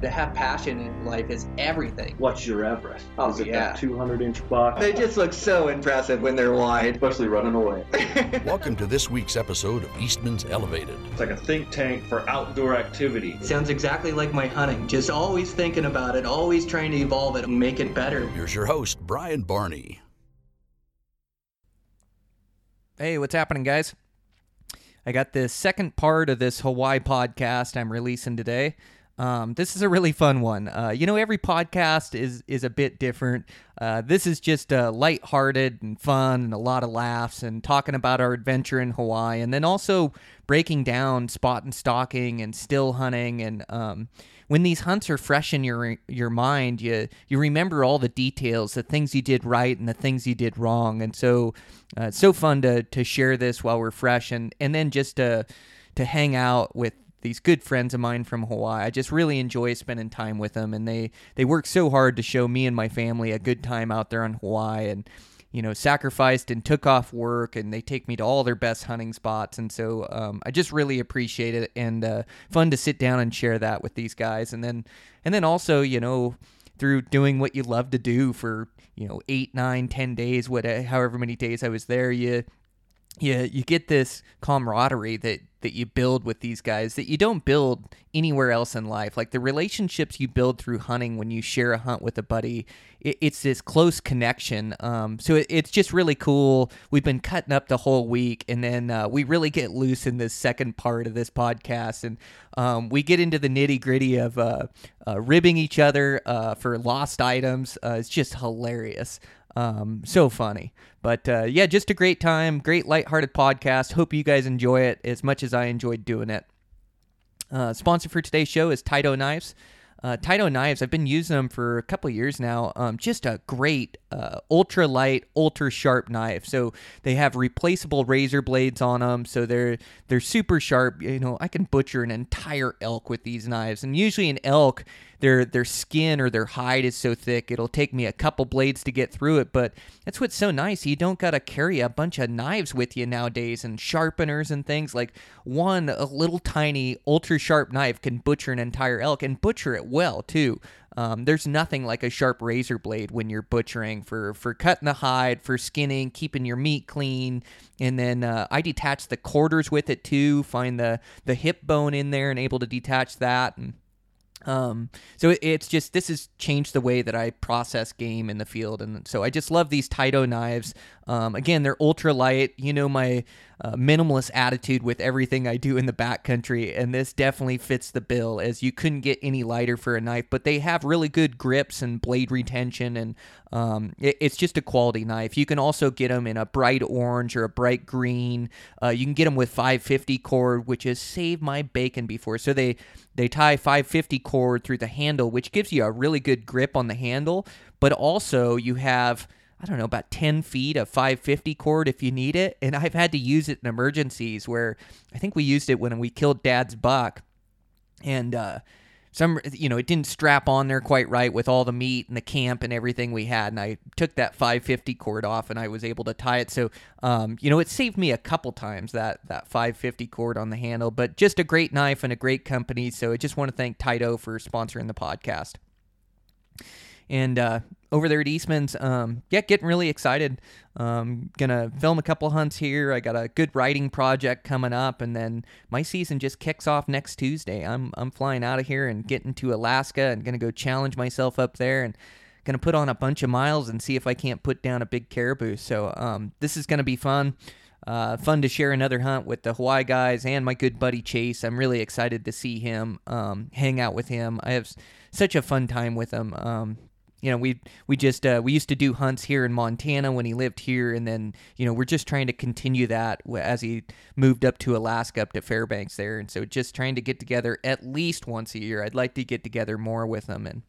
to have passion in life is everything. What's your Everest? Oh, Is it yeah. that 200 inch box? They just look so impressive when they're wide. Especially running away. Welcome to this week's episode of Eastman's Elevated. It's like a think tank for outdoor activity. Sounds exactly like my hunting. Just always thinking about it, always trying to evolve it and make it better. Here's your host, Brian Barney. Hey, what's happening, guys? I got the second part of this Hawaii podcast I'm releasing today. Um, this is a really fun one. Uh, you know, every podcast is is a bit different. Uh, this is just uh, lighthearted and fun and a lot of laughs and talking about our adventure in Hawaii, and then also breaking down spot and stalking and still hunting. And um, when these hunts are fresh in your your mind, you you remember all the details, the things you did right and the things you did wrong. And so uh, it's so fun to to share this while we're fresh, and and then just to to hang out with these good friends of mine from Hawaii. I just really enjoy spending time with them, and they they work so hard to show me and my family a good time out there on Hawaii, and you know sacrificed and took off work, and they take me to all their best hunting spots, and so um, I just really appreciate it, and uh, fun to sit down and share that with these guys, and then and then also you know through doing what you love to do for you know eight nine ten days what however many days i was there you you you get this camaraderie that that you build with these guys that you don't build anywhere else in life. Like the relationships you build through hunting when you share a hunt with a buddy it, it's this close connection. Um, so it, it's just really cool. We've been cutting up the whole week and then uh, we really get loose in this second part of this podcast and um, we get into the nitty gritty of uh, uh, ribbing each other uh, for lost items. Uh, it's just hilarious um, so funny. But uh, yeah, just a great time, great lighthearted podcast. Hope you guys enjoy it as much as I enjoyed doing it. Uh, sponsor for today's show is Tyto Knives. Uh, Tyto knives, I've been using them for a couple years now. Um, just a great uh, ultra light, ultra sharp knife. So they have replaceable razor blades on them, so they're they're super sharp. You know, I can butcher an entire elk with these knives, and usually an elk, their their skin or their hide is so thick it'll take me a couple blades to get through it. But that's what's so nice. You don't gotta carry a bunch of knives with you nowadays and sharpeners and things. Like one a little tiny ultra sharp knife can butcher an entire elk and butcher it well too. Um, there's nothing like a sharp razor blade when you're butchering for for cutting the hide, for skinning, keeping your meat clean, and then uh, I detach the quarters with it too. Find the the hip bone in there and able to detach that and. Um, so it's just this has changed the way that I process game in the field, and so I just love these Tyto knives. Um, again, they're ultra light. You know my uh, minimalist attitude with everything I do in the backcountry, and this definitely fits the bill. As you couldn't get any lighter for a knife, but they have really good grips and blade retention, and um, it, it's just a quality knife. You can also get them in a bright orange or a bright green. Uh, you can get them with 550 cord, which has saved my bacon before. So they they tie 550 cord through the handle, which gives you a really good grip on the handle, but also you have I don't know, about 10 feet of 550 cord if you need it. And I've had to use it in emergencies where I think we used it when we killed dad's buck. And, uh, some, you know, it didn't strap on there quite right with all the meat and the camp and everything we had. And I took that 550 cord off and I was able to tie it. So, um, you know, it saved me a couple times that, that 550 cord on the handle, but just a great knife and a great company. So I just want to thank Tyto for sponsoring the podcast. And uh, over there at Eastman's, um, yeah, getting really excited. Um, gonna film a couple hunts here. I got a good writing project coming up, and then my season just kicks off next Tuesday. I'm I'm flying out of here and getting to Alaska and gonna go challenge myself up there and gonna put on a bunch of miles and see if I can't put down a big caribou. So um, this is gonna be fun. Uh, fun to share another hunt with the Hawaii guys and my good buddy Chase. I'm really excited to see him, um, hang out with him. I have such a fun time with him. Um, you know, we we just uh, we used to do hunts here in Montana when he lived here, and then you know we're just trying to continue that as he moved up to Alaska, up to Fairbanks there, and so just trying to get together at least once a year. I'd like to get together more with him, and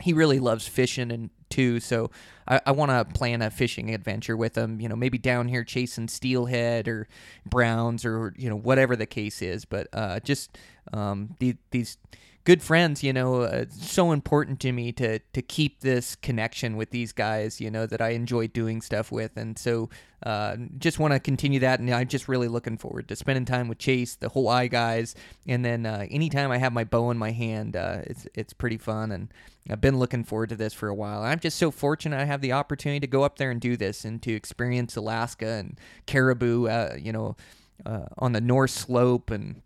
he really loves fishing and too. So I, I want to plan a fishing adventure with him. You know, maybe down here chasing steelhead or browns or you know whatever the case is. But uh, just um, the, these good friends, you know, uh, so important to me to to keep this connection with these guys, you know, that I enjoy doing stuff with, and so uh, just want to continue that. And I'm just really looking forward to spending time with Chase, the whole Hawaii guys, and then uh, anytime I have my bow in my hand, uh, it's it's pretty fun, and I've been looking forward to this for a while. I'm just so fortunate I have the opportunity to go up there and do this, and to experience Alaska and Caribou, uh, you know, uh, on the North Slope and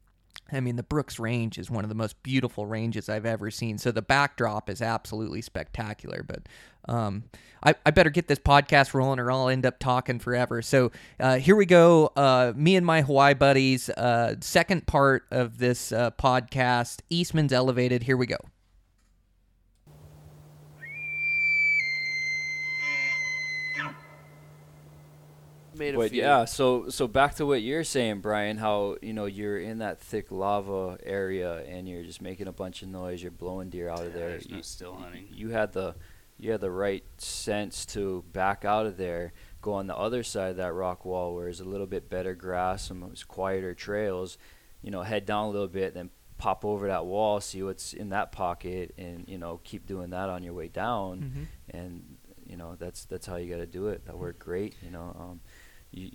I mean, the Brooks Range is one of the most beautiful ranges I've ever seen. So the backdrop is absolutely spectacular. But um, I, I, better get this podcast rolling or I'll end up talking forever. So uh, here we go. Uh, me and my Hawaii buddies, uh, second part of this uh, podcast, Eastman's Elevated. Here we go. Made a but few. yeah, so so back to what you're saying, Brian. How you know you're in that thick lava area and you're just making a bunch of noise. You're blowing deer out of there. there's no you, still hunting. You had the you had the right sense to back out of there, go on the other side of that rock wall where there's a little bit better grass, some quieter trails. You know, head down a little bit, then pop over that wall, see what's in that pocket, and you know keep doing that on your way down. Mm-hmm. And you know that's that's how you got to do it. That worked great. You know. Um, you,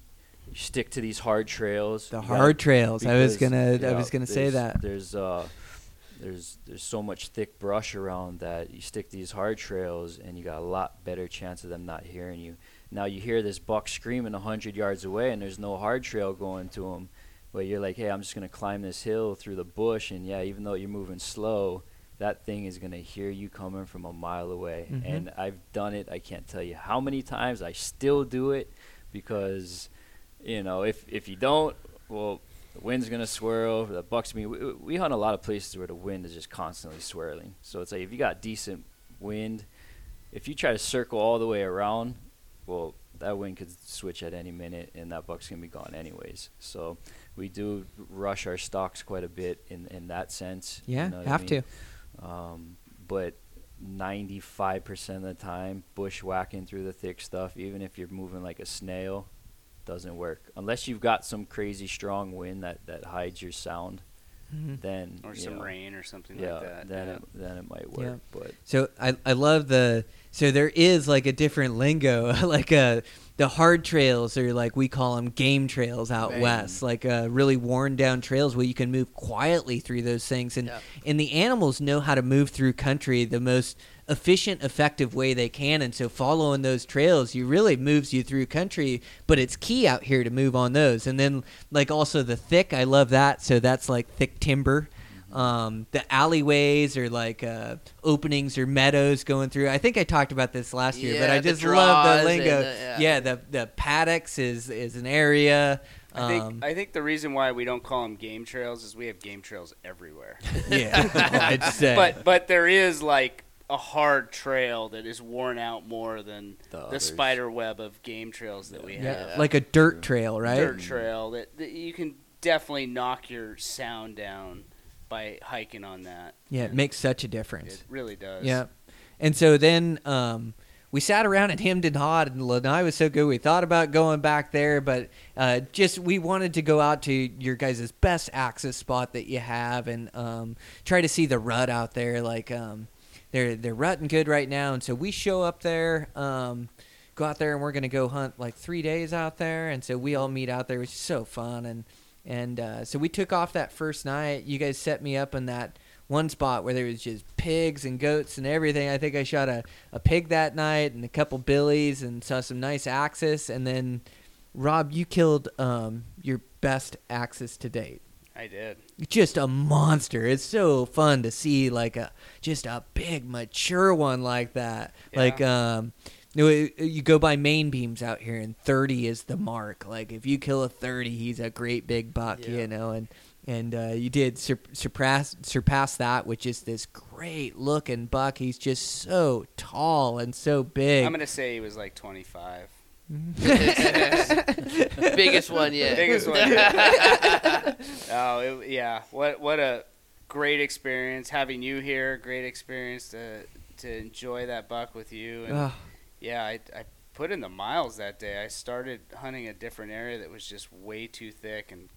you stick to these hard trails. The hard gotta- trails. I was gonna- you I was gonna say that. There's uh, there's there's so much thick brush around that you stick these hard trails and you got a lot better chance of them not hearing you. Now you hear this buck screaming a hundred yards away and there's no hard trail going to him. But you're like, hey, I'm just gonna climb this hill through the bush, and yeah, even though you're moving slow, that thing is gonna hear you coming from a mile away. Mhm. And I've done it. I can't tell you how many times. I still do it because, you know, if if you don't, well, the wind's gonna swirl. The bucks. I mean, we, we hunt a lot of places where the wind is just constantly swirling. So it's like if you got decent wind, if you try to circle all the way around, well, that wind could switch at any minute, and that buck's gonna be gone anyways. So we do rush our stocks quite a bit in in that sense. you Yeah, know what I have mean? to. Um, but 95% of the time, bushwhacking through the thick stuff, even if you're moving like a snail, doesn't work. Unless you've got some crazy strong wind that, that hides your sound, Mhm. then or some know, rain or something Yeah, like that. then yeah. it, then it might Yeah. work. But So I I love the so there is like a different lingo like uh the hard trails or like we call them game trails out west like uh really worn down trails where you can move quietly through those things. And Yeah. and the animals know how to move through country the most efficient effective way they can. And so following those trails you really moves you through country but it's key out here to move on those. And then like also the thick I love that. So that's like thick timber um, the alleyways or like uh, openings or meadows going through. I think I talked about this last year, but I just love the lingo. the- yeah. yeah. the the paddocks is is an area. I think Um, I think the reason why we don't call them game trails is we have game trails everywhere. yeah, I'd say. but but there is like a hard trail that is worn out more than The the, spider web of game trails that we yeah, have. like a dirt trail, right? dirt trail that, that you can definitely knock your sound down by hiking on that. Yeah, it makes such a difference. It really does. Yeah. And so then um, we sat around and hemmed and hawed, and Lanai was so good. We thought about going back there, but uh, just we wanted to go out to your guys' best access spot that you have and um, try to see the rut out there. Like um, they're they're rutting good right now, and so we show up there. Um, Go out there and we're gonna go hunt like three days out there, and so we all meet out there, which is so fun. And and uh, so we took off that first night. You guys set me up in that one spot where there was just pigs and goats and everything. I think I shot a, a pig that night and a couple billies and saw some nice axis. And then, Rob, you killed um, your best axis to date. I did. Just a monster. It's so fun to see like a just a big mature one like that. Like um, you, you go by main beams out here, and thirty is the mark. Like if you kill a thirty, he's a great big buck, Yeah. you know. And and uh, you did sur- surpass surpass that which is this great looking buck. He's just so tall and so big. I'm gonna say he was like 25. Biggest one yet. Biggest one. oh, it, yeah. What what a great experience having you here. Great experience to to enjoy that buck with you. And Ugh. Yeah, I, I put in the miles that day. I started hunting a different area that was just way too thick, and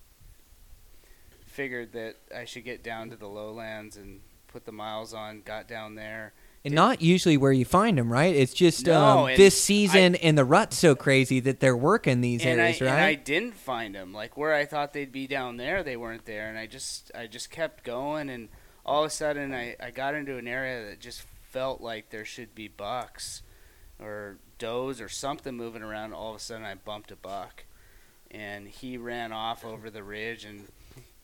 figured that I should get down to the lowlands and put the miles on, got down there. And not usually where you find them, right? It's just No, um, this season and the rut's so crazy that they're working these areas, I, right? And I didn't find them. Like where I thought they'd be down there, they weren't there. And I just I just kept going, and all of a sudden I, I got into an area that just felt like there should be bucks or does or something moving around. All of a sudden I bumped a buck, and he ran off over the ridge and.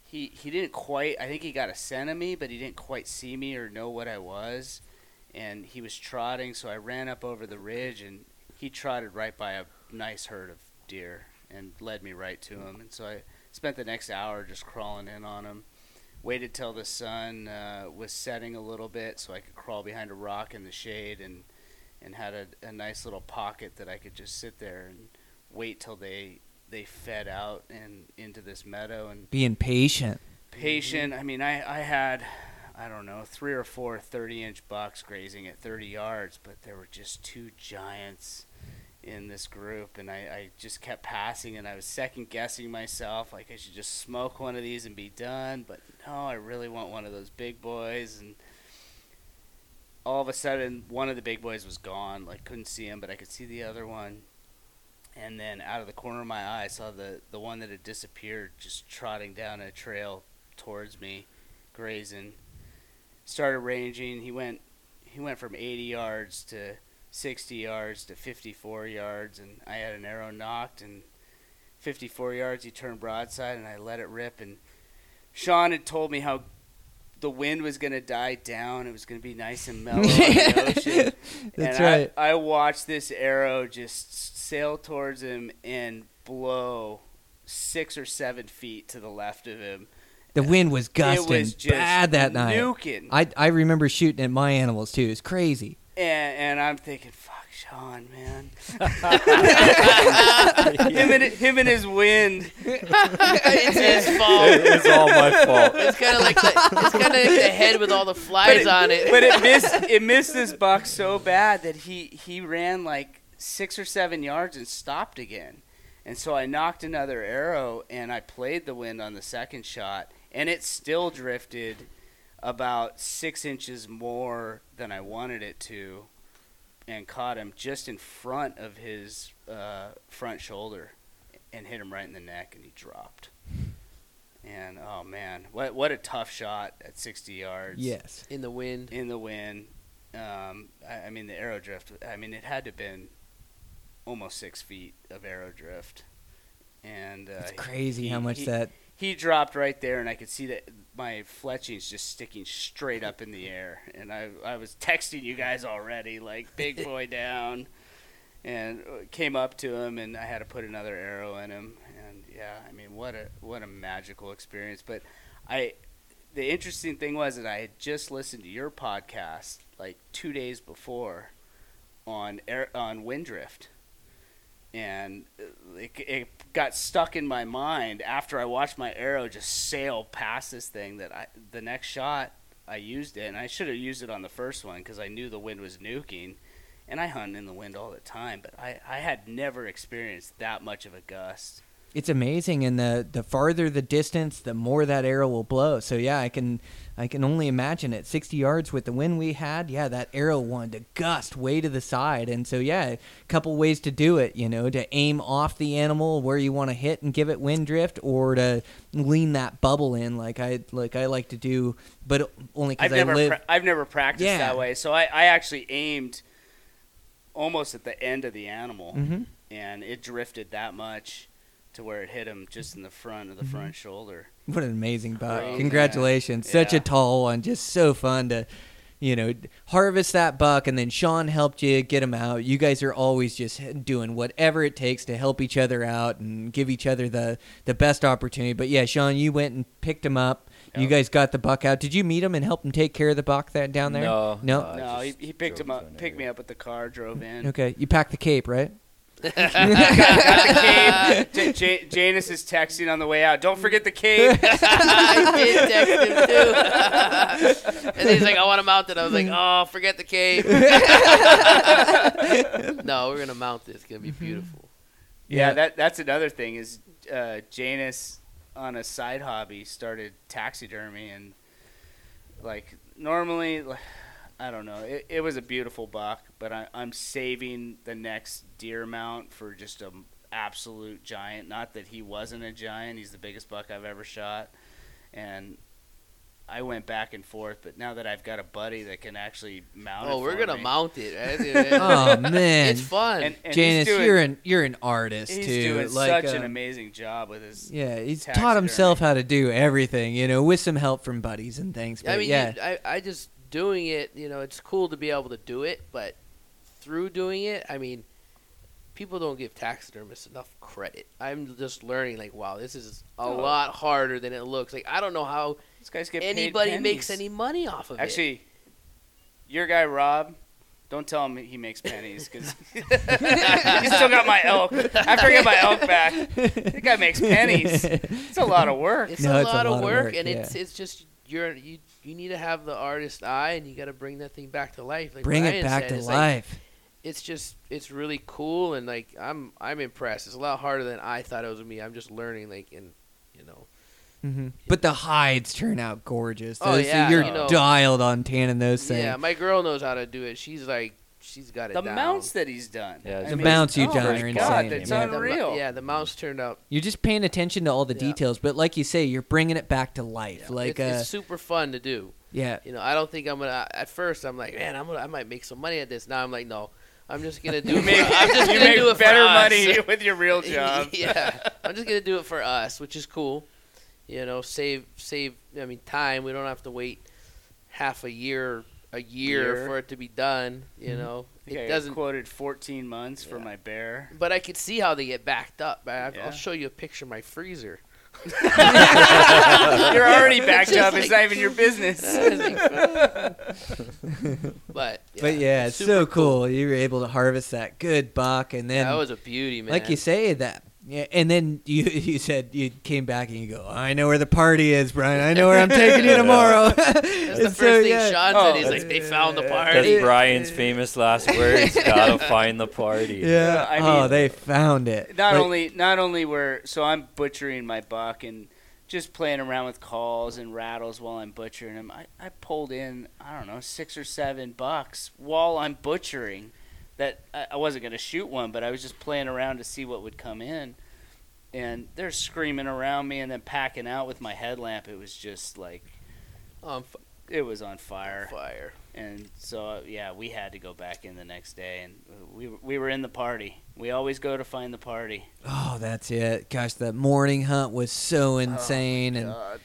He, he didn't quite I think he got a scent of me, but he didn't quite see me or know what I was. And he was trotting, so I ran up over the ridge and he trotted right by a nice herd of deer and led me right to him. And so I spent the next hour just crawling in on him. Waited till the sun uh, was setting a little bit so I could crawl behind a rock in the shade and and had a, a nice little pocket that I could just sit there and wait till they they fed out and into this meadow and Being patient. patient. I mean, I, I had, I don't know, three or four 30 inch bucks grazing at 30 yards, but there were just two giants in this group, and I, I just kept passing, and I was second guessing myself, like I should just smoke one of these and be done, but no, I really want one of those big boys, and all of a sudden, one of the big boys was gone, like couldn't see him, but I could see the other one. And then out of the corner of my eye, I saw the, the one that had disappeared just trotting down a trail towards me, grazing. Started ranging. He went he went from 80 yards to 60 yards to 54 yards, and I had an arrow nocked. And 54 yards, he turned broadside, and I let it rip. And Sean had told me how the wind was going to die down. It was going to be nice and mellow on the ocean. That's and right. I, I watched this arrow just sail towards him and blow six or seven feet to the left of him. The wind was gusting it was just bad that night. I I remember shooting at my animals too. It's crazy. and, and I'm thinking, fuck Sean, man. him, and, him and his wind. it's his fault. it's all my fault. It's kind of like the, it's kind of like the head with all the flies on it. But it missed it missed this buck so bad that he, he ran like six or seven yards and stopped again. And so I nocked another arrow and I played the wind on the second shot and it still drifted about six inches more than I wanted it to and caught him just in front of his uh, front shoulder and hit him right in the neck and he dropped. And oh man, what what a tough shot at 60 yards Yes. in the wind. in the wind. Um, I, I mean, the arrow drift. I mean, it had to have been almost six feet of arrow drift, and uh, It's crazy he- how much he- that. He dropped right there, and I could see that my fletchings just sticking straight up in the air. And I, I was texting you guys already, like big boy down, and came up to him, and I had to put another arrow in him. And yeah, I mean, what a what a magical experience. But I, the interesting thing was that I had just listened to your podcast like two days before on air on wind drift and uh, it, it got stuck in my mind after I watched my arrow just sail past this thing that I the next shot I used it and I should have used it on the first one because I knew the wind was nuking and I hunt in the wind all the time but I, I had never experienced that much of a gust It's amazing, and the the farther the distance, the more that arrow will blow. So yeah, I can I can only imagine at 60 yards with the wind we had. Yeah, that arrow wanted to gust way to the side, and so yeah, a couple ways to do it. You know, to aim off the animal where you want to hit and give it wind drift, or to lean that bubble in like I like I like to do, but only I've because I never live. pra- I've never practiced Yeah. that way so I, I actually aimed almost at the end of the animal Mhm. and it drifted that much to where it hit him just in the front of the Mm-hmm. front shoulder What an amazing buck! Crazy. Congratulations! Such a tall one, just so fun to, you know, harvest that buck. And then Sean helped you get him out. You guys are always just doing whatever it takes to help each other out and give each other the the best opportunity. But yeah, Sean, you went and picked him up. You guys got the buck out. Did you meet him and help him take care of the buck that down there? No, no. I no he, he picked him up an picked me up at the car drove in Okay, you packed the cape, right? Got the cape J- J- Janus is texting on the way out don't forget the cape I did text him too. and he's like, I want to mount it. I was like, oh, forget the cape. no, we're gonna mount this. It's gonna be beautiful. Yeah, Yeah. that that's another thing is uh, Janus on a side hobby started taxidermy and like normally, like, I don't know. It, it was a beautiful buck, but I, I'm saving the next deer mount for just a absolute giant. Not that he wasn't a giant; he's the biggest buck I've ever shot, and I went back and forth. But now that I've got a buddy that can actually mount it, Oh, we're gonna me- mount it. Oh man, it's fun. And, and Janice, he's doing, you're an you're an artist he's too. doing like, such an um, amazing job with his. Yeah, he's taxidermy. taught himself how to do everything, you know, with some help from buddies and things. But I mean, yeah, you, I, I just doing it. You know, it's cool to be able to do it, but through doing it, I mean, people don't give taxidermists enough credit. I'm just learning, like, wow, this is a Oh. lot harder than it looks. Like, I don't know how These guys get anybody makes any money off of it. Actually, your guy Rob, don't tell him he makes pennies because he's still got my elk. After I get my elk back, that guy makes pennies. It's a lot of work. It's No, a it's a lot of lot of work, work, and yeah. it's it's just you're you you need to have the artist eye, and you got to bring that thing back to life. Like bring it back said, to it's like, life. it's just it's really cool, and like I'm I'm impressed. It's a lot harder than I thought it was gonna be. I'm just learning, like, and you know, hmm But the hides turn out gorgeous. Oh, Those- yeah, you're you know. dialed on tanning those things. yeah. My girl knows how to do it. She's like she's got it The down. mounts that he's done. Yeah, The mean, mounts you've oh done my are God, insane. It's Yeah. The unreal. yeah, the mounts turned out. You're just paying attention to all the Yeah. details, but like you say, you're bringing it back to life. Like, it's, uh, it's super fun to do. yeah, You know, I don't think I'm gonna. At first, I'm like, man, I'm gonna, I might make some money at this. Now I'm like, no, I'm just gonna do. You it make, I'm just gonna do it better for us. money with your real job. yeah, I'm just gonna do it for us, which is cool. You know, save save. I mean, time. We don't have to wait half a year, a year, Year. for it to be done. Mm-hmm. You know, I think I it got doesn't. quoted 14 months for my bear. But I could see how they get backed up. I, Yeah. I'll show you a picture of my freezer. You're already backed Just up. It's not even your business. but yeah, but yeah, it's super so cool. You were able to harvest that good buck, and then that was a beauty, man. like you say that. Yeah, and then you you said you came back and you go, I know where the party is, Brian. I know where I'm taking you tomorrow. That's the first thing Sean Oh, said. He's like, they found the That's party. Brian's famous last words. Gotta find the party. Yeah. I oh, they found it. not Like, only not only were so I'm butchering my buck and just playing around with calls and rattles while I'm butchering him. I, I pulled in I don't know six or seven bucks while I'm butchering. That I, I wasn't gonna shoot one, but I was just playing around to see what would come in. And they're screaming around me and then packing out with my headlamp. It was just like on it was on fire. fire. And so yeah, we had to go back in the next day, and we we were in the party. We always go to find the party. Oh, that's it. Gosh, that morning hunt was so oh, insane and God.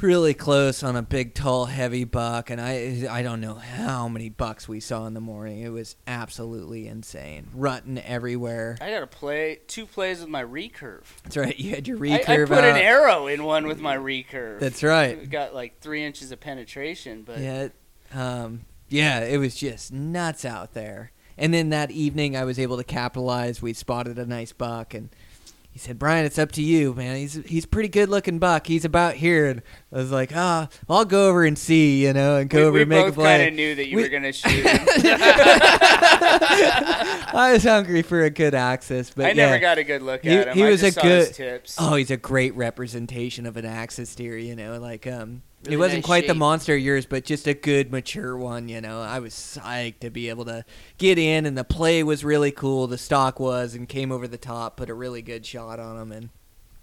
Really close on a big, tall, heavy buck. And I, I don't know how many bucks we saw in the morning. It was absolutely insane, rutting everywhere. I got to play two plays with my recurve. That's right. You had your I, I recurve put an arrow in one with my recurve. That's right. It got like three inches of penetration, but Yeah, um, yeah, it was just nuts out there. And then that evening, I was able to capitalize. We spotted a nice buck, and he said, "Brian, it's up to you, man. He's he's a pretty good looking buck. He's about here." And I was like, "Ah, I'll go over and see, you know, and go we, over we and make a both play." kind of knew that you We- were gonna shoot him. I was hungry for a good axis, but I yeah. never got a good look He- at him. he was a good- tips. Oh, he's a great representation of an axis deer, you know, like um Really it wasn't nice quite the monster of yours, but just a good mature one, you know. I was psyched to be able to get in and the play was really cool, the stock was and came over the top, put a really good shot on him and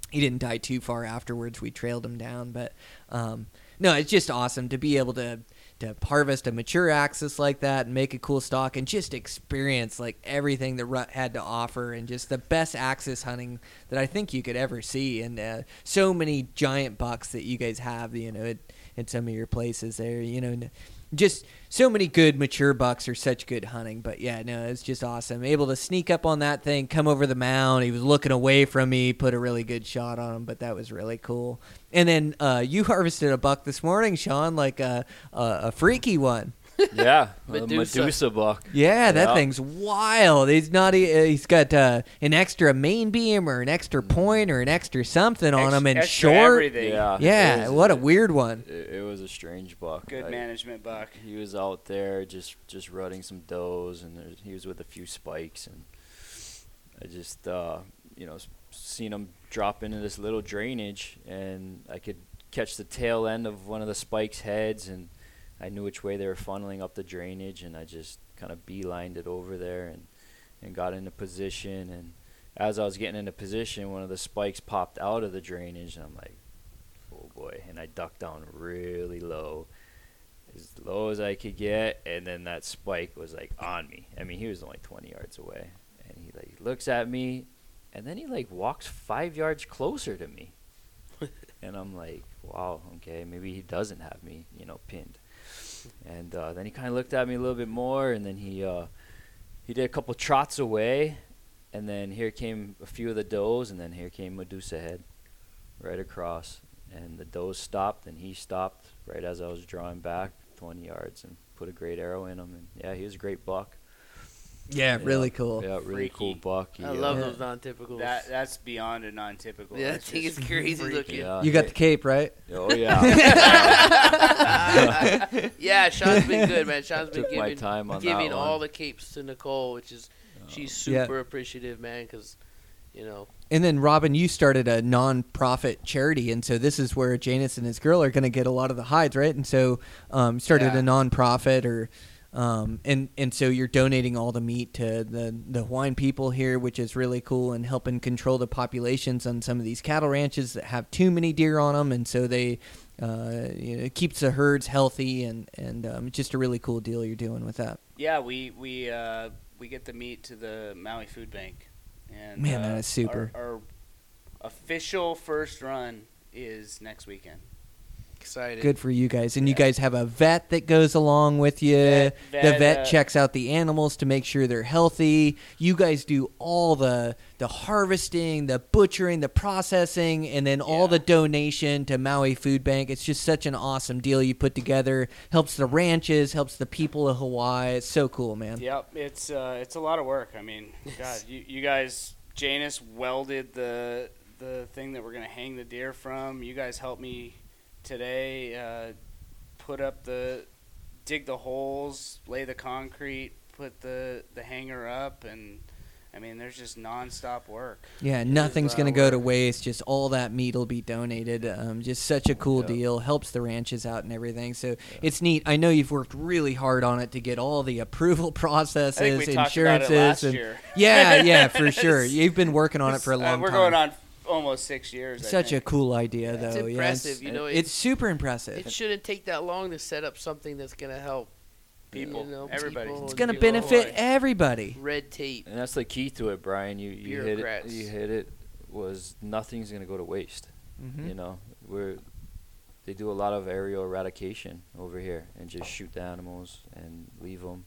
he didn't die too far afterwards. We trailed him down, but um no, it's just awesome to be able to to harvest a mature axis like that and make a cool stock and just experience like everything the rut had to offer and just the best axis hunting that I think you could ever see and uh, so many giant bucks that you guys have you know at some of your places there you know just so many good mature bucks are such good hunting but yeah no it's just awesome. Able to sneak up on that thing come over the mound. He was looking away from me put a really good shot on him but that was really cool. And then uh, you harvested a buck this morning sean like a, a, a freaky one Yeah, a Medusa. Medusa buck. yeah, that Yeah. thing's wild. He's not. e- uh, He's got uh, an extra main beam or an extra point or an extra something on Ex- him and extra short. everything. Yeah, Yeah, it was- what a weird one. It, it was a strange buck. Good I- management buck. He was out there just just rutting some does, and there's, he was with a few spikes, and I just uh, you know s- seen him drop into this little drainage, and I could catch the tail end of one of the spikes' heads, and I knew which way they were funneling up the drainage, and I just kind of beelined it over there and and got into position. And as I was getting into position, one of the spikes popped out of the drainage, and I'm like, oh boy! And I ducked down really low, as low as I could get, and then that spike was like on me. I mean, he was only 20 yards away, and he like looks at me, and then he like walks five yards closer to me, and I'm like, wow, okay, maybe he doesn't have me, you know, pinned. And uh, then he kind of looked at me a little bit more, and then he uh, he did a couple trots away, and then here came a few of the does, and then here came Medusa head, right across, and the does stopped, and he stopped right as I was drawing back 20 yards, and put a great arrow in him, and yeah, he was a great buck. Yeah, Yeah. really cool. Yeah, really cool Freaky. buck. He, I love Yeah. those non-typicals. That that's beyond a non-typical. yeah, I That's think just it's crazy freaky. looking. yeah, You got he- the cape, right? Oh yeah. yeah, Sean's been good, man. Sean's been Took my giving time on that giving all the capes to Nicole, which is she's Yeah. super appreciative, man. Because you know, And then Robin, you started a non-profit charity, and so this is where Janus and his girl are going to get a lot of the hides, right? And so um, started Yeah. a non-profit, or um, and and so you're donating all the meat to the the Hawaiian people here, which is really cool, and helping control the populations on some of these cattle ranches that have too many deer on them, and so they. Uh, you know, it keeps the herds healthy, and and um, it's just a really cool deal you're doing with that. Yeah, we we uh, we get the meat to the Maui Food Bank, and Man, uh, that is super. Our, our official first run is next weekend. Excited. Good for you guys. And you guys have a vet that goes along with you. Vet- the vet, vet uh, checks out the animals to make sure they're healthy. You guys do all the the harvesting, the butchering, the processing, and then all the donation to Maui Food Bank. It's just such an awesome deal you put together. Helps the ranches, helps the people of Hawaii. It's so cool, man. Yep, it's uh, it's a lot of work. I mean, God, you, you guys, Janus welded the the thing that we're gonna hang the deer from. You guys helped me today uh, put up the dig the holes, lay the concrete, put the the hanger up, and I mean, there's just nonstop work. Yeah, nothing's going to go to waste. Just all that meat will be donated. Um, just such a cool Yeah. deal. Helps the ranches out and everything. So it's neat. I know you've worked really hard on it to get all the approval processes, I think we talked about insurances, and year. yeah, yeah, for sure. You've been working on it for a Uh, long we're time. going on almost six years. I Such a cool idea, It's though. impressive, Yeah, you know, it's, it's super impressive. It shouldn't take that long to set up something that's gonna help people, you know, everybody. people It's going to benefit Hawaii. everybody. red tape. And that's the key to it, Brian. You you hit it. You hit it. Was nothing's gonna go to waste. Mhm. You know, we're they do a lot of aerial eradication over here and just shoot the animals and leave them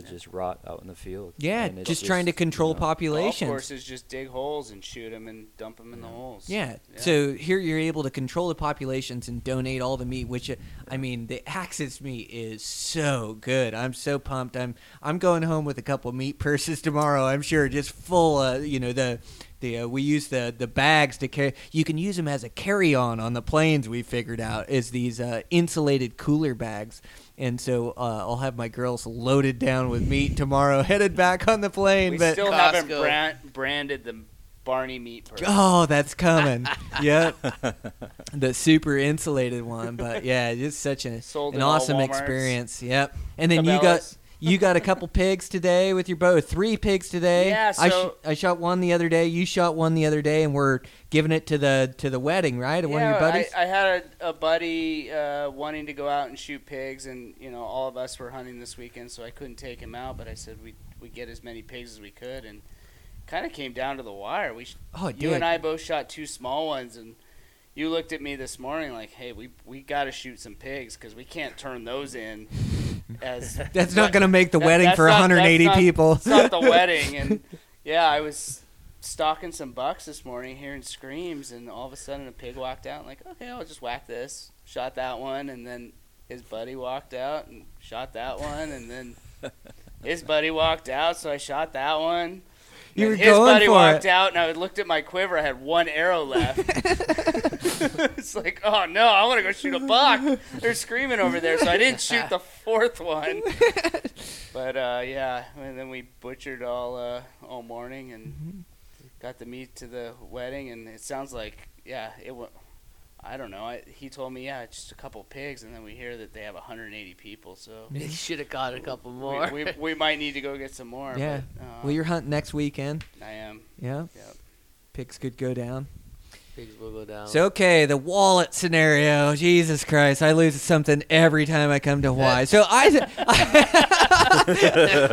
to just rot out in the field. Yeah, And it's just trying to you control know, Golf courses just dig holes and shoot them and dump them in the holes. Yeah. Yeah. So here you're able to control the populations and donate all the meat, which uh, I mean, the Axis meat is so good. I'm so pumped. I'm I'm going home with a couple meat purses tomorrow. I'm sure just full. Uh, you know the. The, uh, we use the, the bags to carry. You can use them as a carry on on the planes. We figured out is these uh, insulated cooler bags, and so uh, I'll have my girls loaded down with meat tomorrow, headed back on the plane. We but still haven't Costco. brand, branded the Barney meat purse. Oh, that's coming. yep. The super insulated one, but yeah, it's such an, Sold an awesome experience. Yep. And then you got Cabela's. You got a couple pigs today with your bow. Three pigs today. Yeah, I so- I shot one the other day. You shot one the other day, and we're giving it to the to the wedding, right? Of one of your Yeah, buddies. I, I had a, a buddy uh, wanting to go out and shoot pigs, and you know all of us were hunting this weekend, so I couldn't take him out. But I said we we get as many pigs as we could, and kind of came down to the wire. We sh- oh, you and I both shot two small ones, and you looked at me this morning like, "Hey, we we got to shoot some pigs because we can't turn those in." As That's not going to make the That- wedding for not- 180 that's not- people. It's not the wedding, and yeah, I was stalking some bucks this morning, hearing screams, and all of a sudden a pig walked out. like, okay, I'll just whack this. Shot that one, and then his buddy walked out and shot that one, and then his buddy walked out, so I shot that one. You And were his going buddy for walked it. out, and I looked at my quiver. I had one arrow left. it's like, oh no, I want to go shoot a buck. They're screaming over there, so I didn't shoot the fourth one. But uh, yeah, and then we butchered all uh, all morning and got the meat to the wedding, and it sounds like yeah, it went I don't know. I, he told me, yeah, just a couple pigs, and then we hear that they have 180 people. So You should have got a couple more. we, we might need to go get some more. Yeah. But, uh, Well, you're hunting next weekend. I am. Yeah. Yep. Pigs could go down. Pigs will go down. So okay, the wallet scenario. Jesus Christ, I lose something every time I come to Hawaii. So I,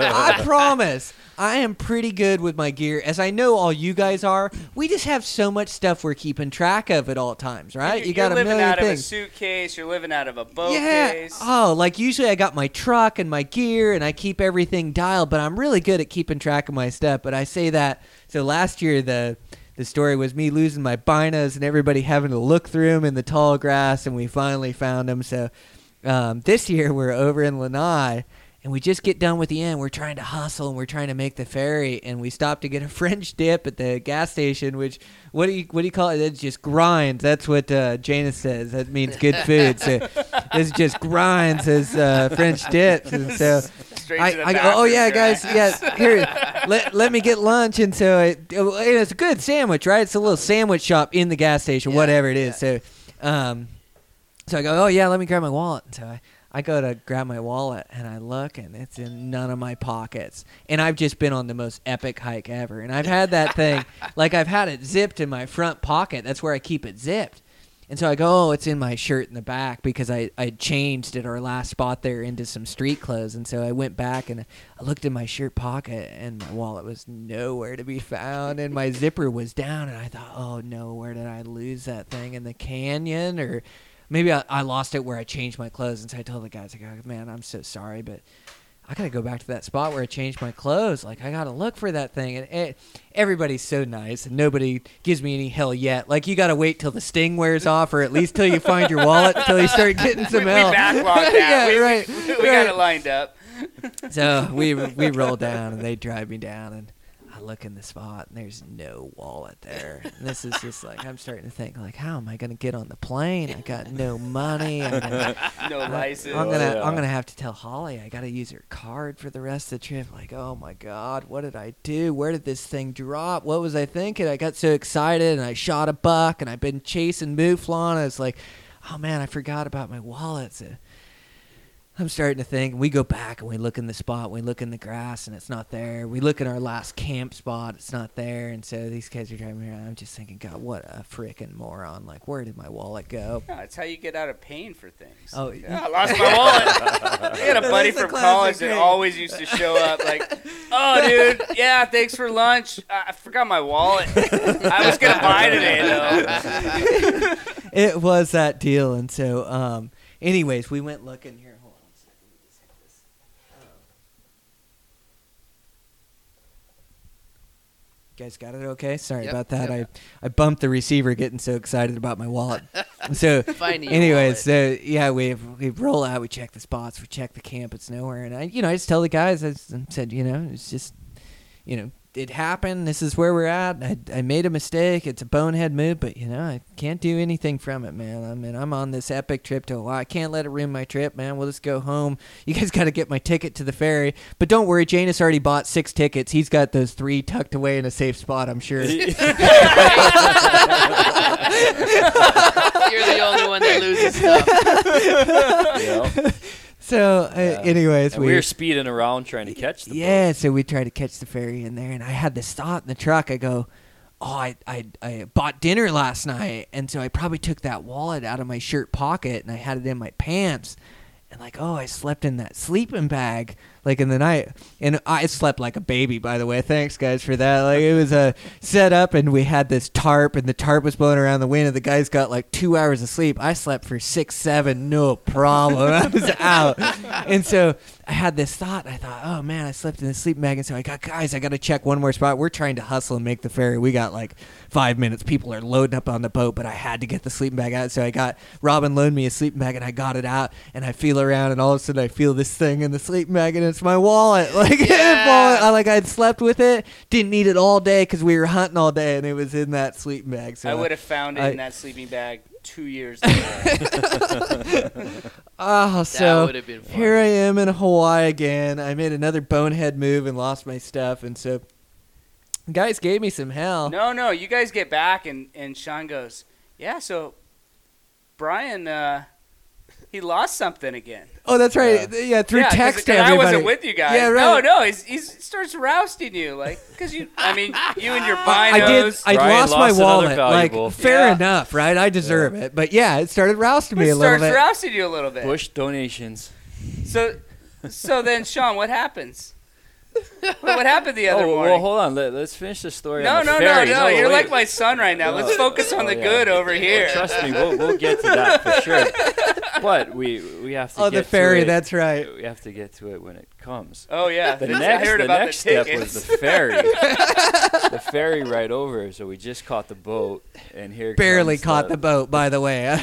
I, promise, I am pretty good with my gear, as I know all you guys are. We just have so much stuff we're keeping track of at all times, right? You're, you got you're a living million out of a things. suitcase. You're living out of a boat yeah. case. Oh, like usually I got my truck and my gear and I keep everything dialed, but I'm really good at keeping track of my stuff. But I say that so last year the the story was me losing my binos and everybody having to look through them in the tall grass, and we finally found them. So um, this year we're over in Lanai. And we just get done with the end. We're trying to hustle and we're trying to make the ferry. And we stop to get a French dip at the gas station. Which what do you what do you call it? It's just grinds. That's what uh, Janus says. That means good food. So it's just grinds as uh, French dips. And so I, I go, oh yeah, guys, yeah, here, let, let me get lunch. And so it, it's a good sandwich, right? It's a little sandwich shop in the gas station, Yeah, whatever it is. So, um, so I go, oh yeah, let me grab my wallet. And so I, I go to grab my wallet and I look and it's in none of my pockets. And I've just been on the most epic hike ever. And I've had that thing, like I've had it zipped in my front pocket. That's where I keep it zipped. And so I go, oh, it's in my shirt in the back because I, I changed at our last spot there into some street clothes. And so I went back and I looked in my shirt pocket and my wallet was nowhere to be found. And my zipper was down. And I thought, oh no, where did I lose that thing? In the canyon? Or maybe I, I lost it where I changed my clothes. And so I told the guys, I go, oh, man, I'm so sorry, but I gotta go back to that spot where I changed my clothes. Like I gotta look for that thing, and it, everybody's so nice, and nobody gives me any hell yet. Like you gotta wait till the sting wears off, or at least till you find your wallet, till you start getting some we, we hell. backlogged that. yeah, we, right. We, we right. got it lined up. So we we roll down, and they drive me down, and look in the spot, and there's no wallet there. And this is just like I'm starting to think, like, how am I gonna get on the plane? I got no money. I'm gonna, No I- license. I'm gonna oh, yeah. I'm gonna have to tell Holly I gotta use her card for the rest of the trip. Like, oh my god, what did I do? Where did this thing drop? What was I thinking? I got so excited and I shot a buck and I've been chasing mouflon. I was like, oh man, I forgot about my wallet. So uh, I'm starting to think. We go back and we look in the spot. We look in the grass and it's not there. We look in our last camp spot. It's not there. And so these guys are driving me around. I'm just thinking, God, what a freaking moron! Like, where did my wallet go? No, it's how you get out of paying for things. Oh, Yeah, I lost my wallet. I had a buddy That's from college that always used to show up like, "Oh, dude, yeah, thanks for lunch. I I forgot my wallet. I was gonna buy today though." it was that deal. And so, um, anyways, we went looking here. Hold on one second. Let me just hit this. Um, you guys got it okay? Sorry Yep, about that. yep. I, I bumped the receiver getting so excited about my wallet. so, anyways, so yeah, we we roll out, we check the spots, we check the camp, it's nowhere. And I, you know, I just tell the guys, I said, you know, it's just, you know, it happened. This is where we're at. I, I made a mistake. It's a bonehead move, but you know I can't do anything from it, man. I mean I'm on this epic trip to Hawaii. I can't let it ruin my trip, man. We'll just go home. You guys got to get my ticket to the ferry, but don't worry. Janus already bought six tickets. He's got those three tucked away in a safe spot. I'm sure. You're the only one that loses stuff. Yeah. So, uh, Yeah. anyways, we we were speeding around trying to catch the boat. yeah, so we tried to catch the ferry in there, and I had this thought in the truck. I go, "Oh, I, I, I bought dinner last night, and so I probably took that wallet out of my shirt pocket, and I had it in my pants, and like, oh, I slept in that sleeping bag like in the night, and I slept like a baby. By the way, thanks guys for that. Like it was a set up, and we had this tarp, and the tarp was blowing around the wind, and the guys got like two hours of sleep. I slept for six, seven, no problem. I was out, and so I had this thought. I thought, oh man, I slept in the sleep bag, and so I got guys. I got to check one more spot. We're trying to hustle and make the ferry. We got like five minutes. People are loading up on the boat, but I had to get the sleeping bag out. So I got Robin loaned me a sleeping bag, and I got it out, and I feel around, and all of a sudden I feel this thing in the sleeping bag, and it's my wallet. Like, Yeah. I like I'd slept with it, didn't need it all day because we were hunting all day, and it was in that sleeping bag. So I would have found it I- in that sleeping bag two years ago. Oh, so been funny. here I am in Hawaii again. I made another bonehead move and lost my stuff, and so guys gave me some hell. no, no, you guys get back, and and Sean goes, "Yeah, so Brian, uh, he lost something again. Oh, that's right. Yeah, through yeah, 'cause- text to 'cause I wasn't with you guys. Yeah, No, right. no, he's, he starts rousting you, like, because you, I mean, you and your binos. I did. I Brian lost, lost my wallet. Like, fair Yeah. enough, right? I deserve it. But yeah, it started rousting me it a little bit. starts bit. rousting you a little bit. Push donations. So, so then, Sean, what happens? what, what happened the other oh, morning? well, hold on. Let, us finish the story. no, on the no, ferry. no, no, You're wait. like my son right now. Let's focus on Oh, the yeah. good over here. Trust me, we'll, we'll get to that for sure. But we we have to Oh, get the ferry. To it. That's right. We have to get to it when it comes. Oh yeah, The I next, heard the about next the step was the ferry. the ferry right over. So we just caught the boat, and here Barely comes caught the boat, by the way.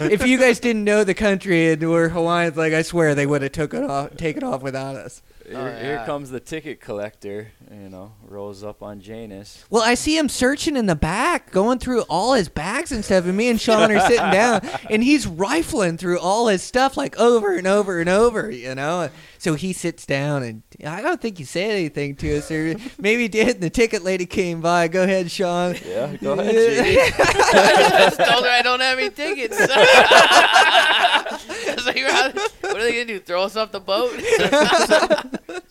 if you guys didn't know the country and were Hawaiians, like I swear they would have took it off, taken off without us. Here, Oh, here comes the ticket collector. You know, rolls up on Janus. Well, I see him searching in the back, going through all his bags and stuff, and me and Sean are sitting down, and he's rifling through all his stuff like over and over and over, you know. So he sits down, and I don't think he said anything to us, or maybe he did. And the ticket lady came by. Go ahead, Sean. Yeah, go ahead, JD. I just told her I don't have any tickets. I like, what are they gonna do? Throw us off the boat?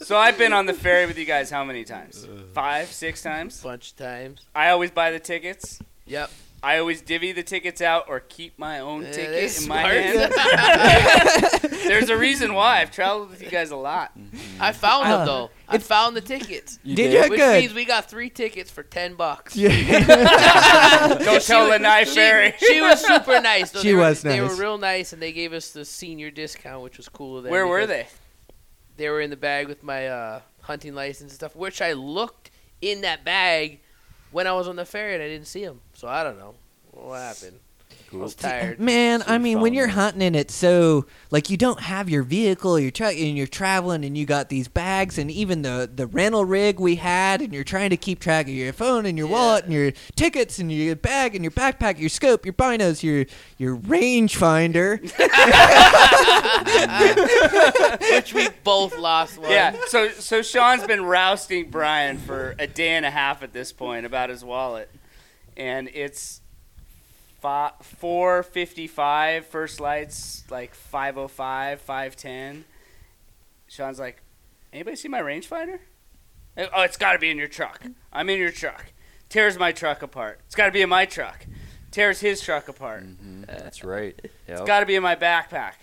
So I've been on the ferry with you guys how many times? Five, six times. bunch of times. I always buy the tickets. Yep. I always divvy the tickets out or keep my own Yeah, ticket that's in my hand. There's a reason why. I've traveled with you guys a lot. I found Uh, them though. I found the tickets. You Did did? you? Which Good. means we got three tickets for ten bucks. Yeah. Don't tell was- Lanai she, Ferry. she was super nice. though. She they were, was They were real nice, and they gave us the senior discount, which was cool of them. Where were they? They were in the bag with my uh, hunting license and stuff, which I looked in that bag when I was on the ferry, and I didn't see them. So I don't know what happened. I was tired. Man, So I mean, when you're hunting and it's so like you don't have your vehicle, you're tra- and you're traveling, and you got these bags, and even the the rental rig we had, and you're trying to keep track of your phone and your Yeah. wallet and your tickets and your bag and your backpack, your scope, your binos, your your rangefinder. which we both lost one. Yeah. So so Sean's been rousting Brian for a day and a half at this point about his wallet, and it's fi- 455 first lights like 505 510 sean's like anybody see my rangefinder? Oh it's got to be in your truck. I'm in your truck. Tears my truck apart. It's got to be in my truck. Tears his truck apart. Mhm, That's right. it's Yep. got to be in my backpack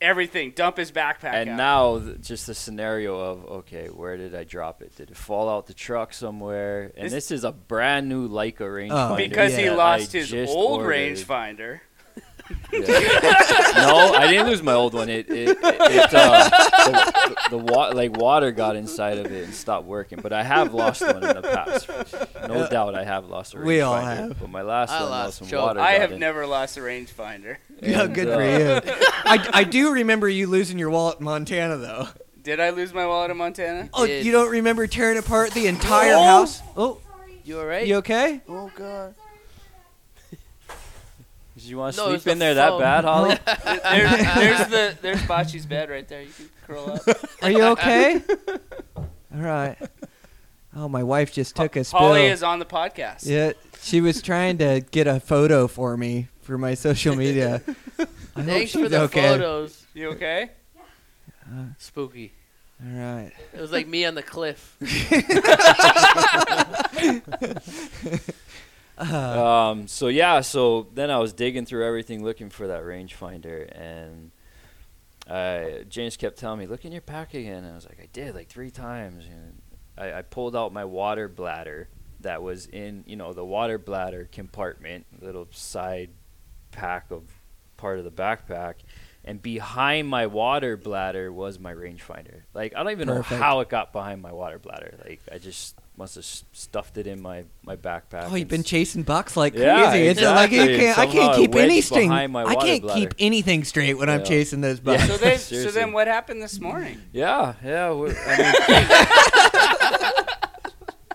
everything dump his backpack And out. now, th- just the scenario of okay, where did I drop it? Did it fall out the truck somewhere? And This- this, is a brand new Leica rangefinder. Oh, because he lost I his old ordered. rangefinder Yeah. no, I didn't lose my old one. It it, it, it uh, the, the wa- like water got inside of it and stopped working. But I have lost one in the past. No doubt, I have lost a rangefinder. We all have. But my last I one, lost lost some Joe. water. i have in. never lost a rangefinder Yeah, And, good uh, for you. I, I do remember you losing your wallet in Montana though. did i lose my wallet in montana Oh, Did. you don't remember tearing apart the entire Oh! house? Oh, You alright? you okay? oh god. Did you want to No, sleep it's the in there that bad, Holly? there's, there's the there's Bocce's bed right there. You can curl up. Are you okay? All right. Oh, my wife just took a spill. Holly is on the podcast. Yeah, she was trying to get a photo for me for my social media. I hope Thanks for the okay. photos. You okay? Uh, Spooky. All right. It was like me on the cliff. um, so yeah, so then I was digging through everything looking for that rangefinder, and uh, James kept telling me, "Look in your pack again." And I was like, "I did like three times." And I, I pulled out my water bladder that was in, you know, the water bladder compartment, little side pack of part of the backpack. And behind my water bladder was my rangefinder. Like I don't even Perfect. know how it got behind my water bladder. Like I just must have stuffed it in my my backpack. Oh, you've been chasing bucks like crazy. Yeah, It's not like you can't. I can't keep anything. I can't bladder. keep anything straight when I'm chasing those Yeah. bucks. So then, so then, what happened this morning? Yeah, yeah. we- I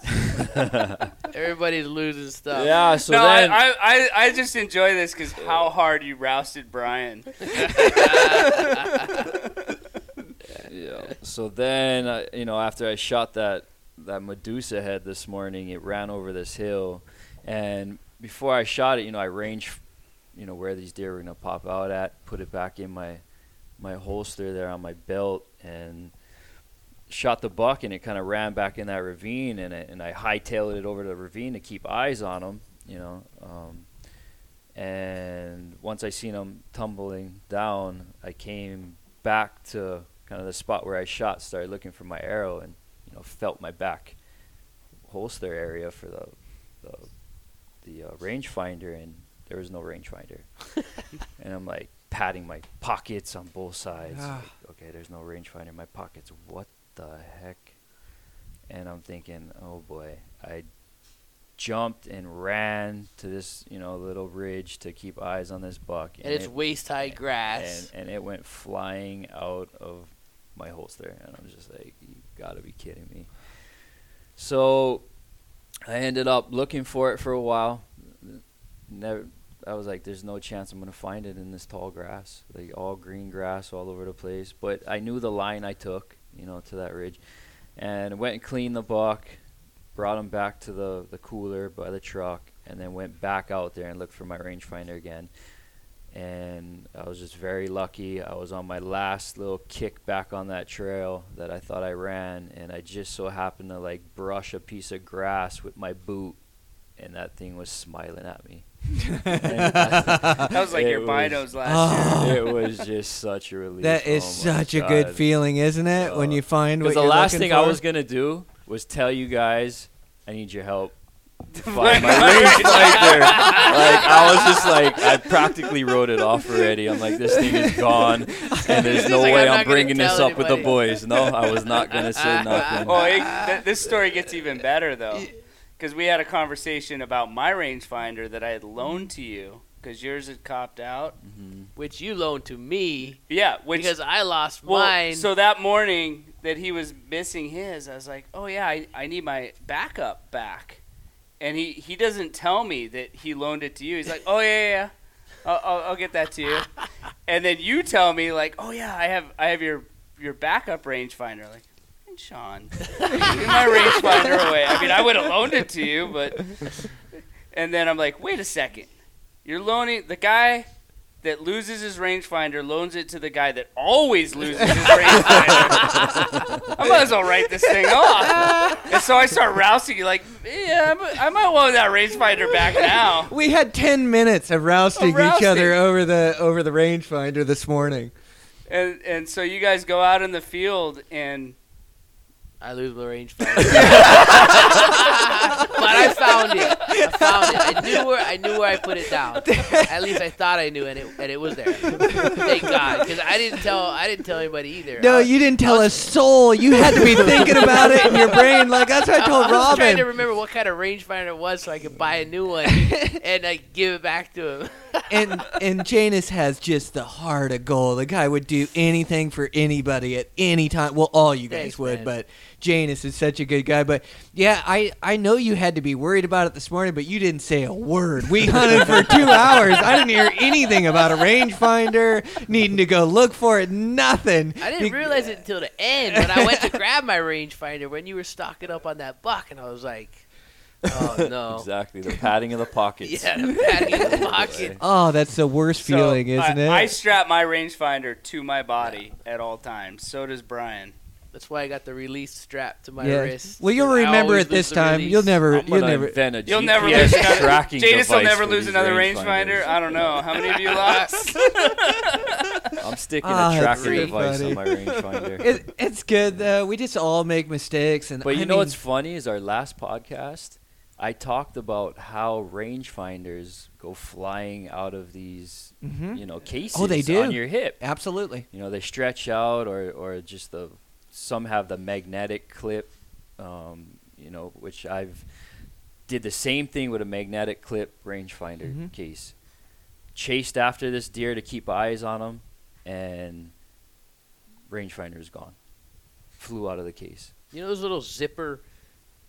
Everybody's losing stuff. yeah. So no, then, I, I, I just enjoy this because how hard you rousted Brian. yeah. So then, uh, you know, after I shot that that Medusa head this morning, it ran over this hill, and before I shot it, you know, I range you know, where these deer were gonna pop out at. Put it back in my my holster there on my belt and shot the buck and it kind of ran back in that ravine and it, and I hightailed it over the ravine to keep eyes on him, you know. Um, and once I seen him tumbling down, I came back to kind of the spot where I shot, started looking for my arrow, and you know felt my back holster area for the the, the uh, rangefinder, and there was no rangefinder. and I'm like patting my pockets on both sides. Ah. like, okay, there's no rangefinder in my pockets. What the heck? And I'm thinking, oh boy, I jumped and ran to this, you know, little ridge to keep eyes on this buck. And it's it- waist high grass. and, and it went flying out of my holster and i'm just like you gotta be kidding me. So i ended up looking for it for a while. Never i was like there's no chance i'm gonna find it in this tall grass. Like all green grass all over the place. But i knew the line i took you know to that ridge. And went and cleaned the buck brought him back to the, the cooler by the truck and then went back out there and looked for my rangefinder again and I was just very lucky. I was on my last little kick back on that trail that I thought I ran, and I just so happened to like brush a piece of grass with my boot, and that thing was smiling at me. That was like It your was- binos last year. it was just such a relief. That is Oh my such a good feeling, isn't it? when Uh, you find what Because the you're last looking thing I was gonna do was tell you guys, I need your help. To Find my rangefinder. like I was just like I practically wrote it off already. I'm like this thing is gone, and there's no like, way "I'm I'm bringing this tell up with the boys. No, I was not gonna say nothing. Oh, it, th- this story gets even better though, because we had a conversation about my rangefinder that I had loaned to you because yours had copped out. Mhm. which you loaned to me Yeah, which because I lost well, mine. so that morning that he was missing his, I was like, oh yeah, I, I need my backup back, and he he doesn't tell me that he loaned it to you. He's like, oh yeah yeah. yeah. I'll, I'll, I'll get that to you, and then you tell me like, oh yeah, I have I have your your backup rangefinder. Like, Sean, give my rangefinder away. I mean, I would have loaned it to you, but. And then I'm like, wait a second. You're loaning the guy that loses his rangefinder loans it to the guy that always loses his rangefinder. I might as well write this thing off. And so I start rousing you like, yeah, I'm- might want that rangefinder back now. We had ten minutes of rousting, Of rousting. each other over the over the rangefinder this morning. And and so you guys go out in the field and I lose my rangefinder. but I found it. I found it. I knew where I knew where I put it down. At least I thought I knew, and it and it was there. Thank God, because I didn't tell I didn't tell anybody either. No, I, you didn't tell a soul. You had to be thinking about it in your brain. Like that's what I told I was trying to remember what kind of rangefinder it was so I could buy a new one and like give it back to him. and and Janus has just the heart of gold. The guy would do anything for anybody at any time. Well, all you guys Thanks, would, man. but Janus is such a good guy. But yeah, I I know you had to be worried about it this morning, but you didn't say a word. We hunted for two hours. I didn't hear anything about a rangefinder needing to go look for it. Nothing. I didn't Be- realize it until the end when I went to grab my rangefinder when you were stocking up on that buck, and I was like, "Oh no!" Exactly, the padding of the pockets. Yeah, the patting in the pocket. Oh, that's the worst so feeling, isn't I, it? I strap my rangefinder to my body at all times. So does Brian. That's why I got the release strap to my yeah. wrist. Well, you'll remember it this time. release. You'll never. I'm You'll gonna never. invent a You'll GPS never lose another. tracking Jadis will never lose another rangefinder. I don't know how many of you lost. I'm sticking Ah, a that's tracking device funny. on my rangefinder. It, it's good though. We just all make mistakes, and But I you know mean, what's funny is our last podcast, I talked about how rangefinders go flying out of these, Mhm. you know, cases Oh, they do? on your hip. absolutely. You know, they stretch out, or or just the some have the magnetic clip, um, you know, which I've did the same thing with a magnetic clip rangefinder Mhm. case. Chased after this deer to keep eyes on him, and rangefinder is gone. Flew out of the case. You know those little zipper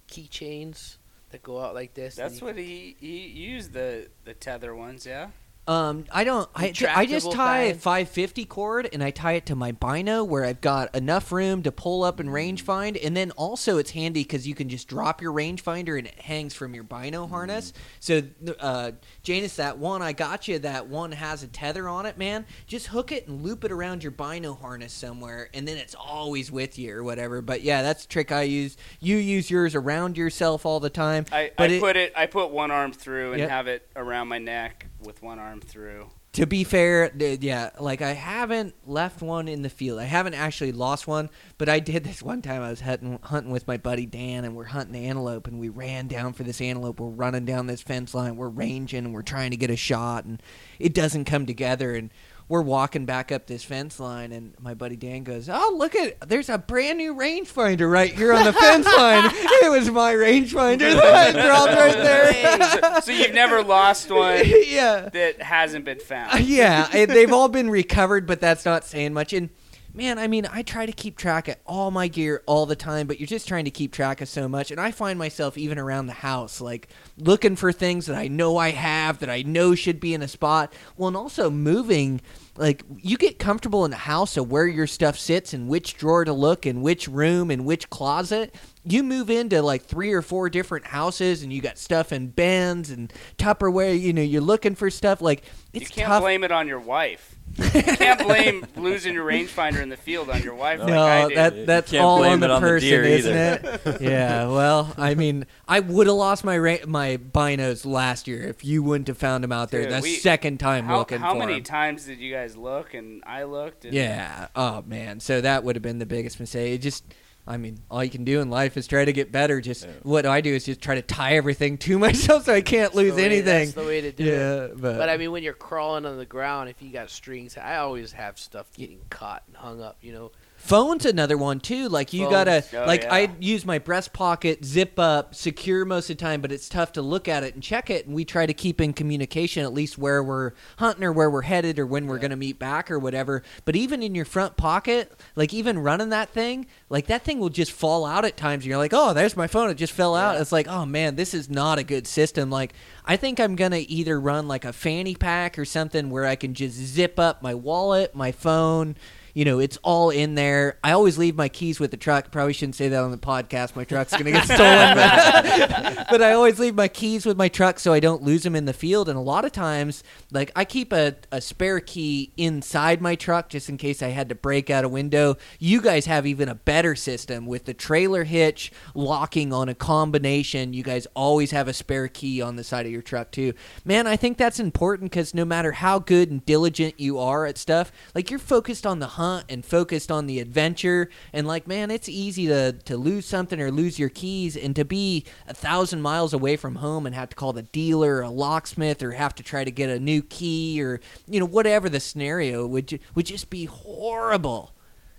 keychains that go out like this. That's what he he used the the tether ones. Yeah. Um, I don't. I, I just tie a 550 cord and I tie it to my bino where I've got enough room to pull up and rangefind, and then also it's handy because you can just drop your rangefinder and it hangs from your bino harness. So, uh, Janus, that one I got you, that one has a tether on it, man. Just hook it and loop it around your bino harness somewhere, and then it's always with you or whatever. But yeah, that's a trick I use. You use yours around yourself all the time. I, I it- put it. I put one arm through and Yep. have it around my neck with one arm through. to be fair, th- yeah, like I haven't left one in the field. I haven't actually lost one, but I did this one time. I was hunting, hunting with my buddy Dan, and we're hunting antelope, and we ran down for this antelope. We're running down this fence line, we're ranging, and we're trying to get a shot, and it doesn't come together, and we're walking back up this fence line, and my buddy Dan goes, "Oh, look at there's a brand new rangefinder right here on the fence line. It was my rangefinder that I dropped right there." So you've never lost one yeah. that hasn't been Uh, found. yeah, eh, they've all been recovered, but that's not saying much. And man, I mean, I try to keep track of all my gear all the time, but you're just trying to keep track of so much. And I find myself even around the house, like looking for things that I know I have that I know should be in a spot. Well, and also moving. Like you get comfortable in the house of where your stuff sits and which drawer to look in which room and which closet. You move into like three or four different houses and you got stuff in bins and Tupperware. You know, you're looking for stuff like it's You can't tough. blame it on your wife. You can't blame losing your rangefinder in the field on your wife. like No, I did. that that's all blame on the it on the person, deer isn't either. it? yeah. Well, I mean, I would have lost my ra- my binos last year if you wouldn't have found them out there. Dude, the we- second time how, looking how for many 'em. times did you guys look and I looked? And Yeah. Oh man. So that would have been the biggest mistake. It just. I mean, all you can do in life is try to get better. Just what I do is just try to tie everything to myself so I can't lose way- anything. That's the way to do it. yeah, but, But I mean, when you're crawling on the ground, if you got strings, I always have stuff getting caught and hung up. You know, Phone's another one too. Like you Phones. gotta Oh, like yeah. I use my breast pocket, zip up, secure most of the time, but it's tough to look at it and check it. And we try to keep in communication at least where we're hunting or where we're headed or when we're gonna meet back or whatever. But even in your front pocket, like even running that thing, like that thing will just fall out at times. And you're like, oh, there's my phone. It just fell out. It's like, oh man, this is not a good system. Like I think I'm gonna either run like a fanny pack or something where I can just zip up my wallet, my phone you know, it's all in there. I always leave my keys with the truck. Probably shouldn't say that on the podcast. My truck's going to get stolen. But, but I always leave my keys with my truck so I don't lose them in the field. And a lot of times, like, I keep a, a spare key inside my truck just in case I had to break out a window. You guys have even a better system with the trailer hitch locking on a combination. You guys always have a spare key on the side of your truck, too. Man, I think that's important because no matter how good and diligent you are at stuff, like, you're focused on the hunt and focused on the adventure. And, like, man, it's easy to, to lose something or lose your keys and to be a thousand miles away from home and have to call the dealer or a locksmith or have to try to get a new key or, you know, whatever the scenario would, ju- would just be horrible.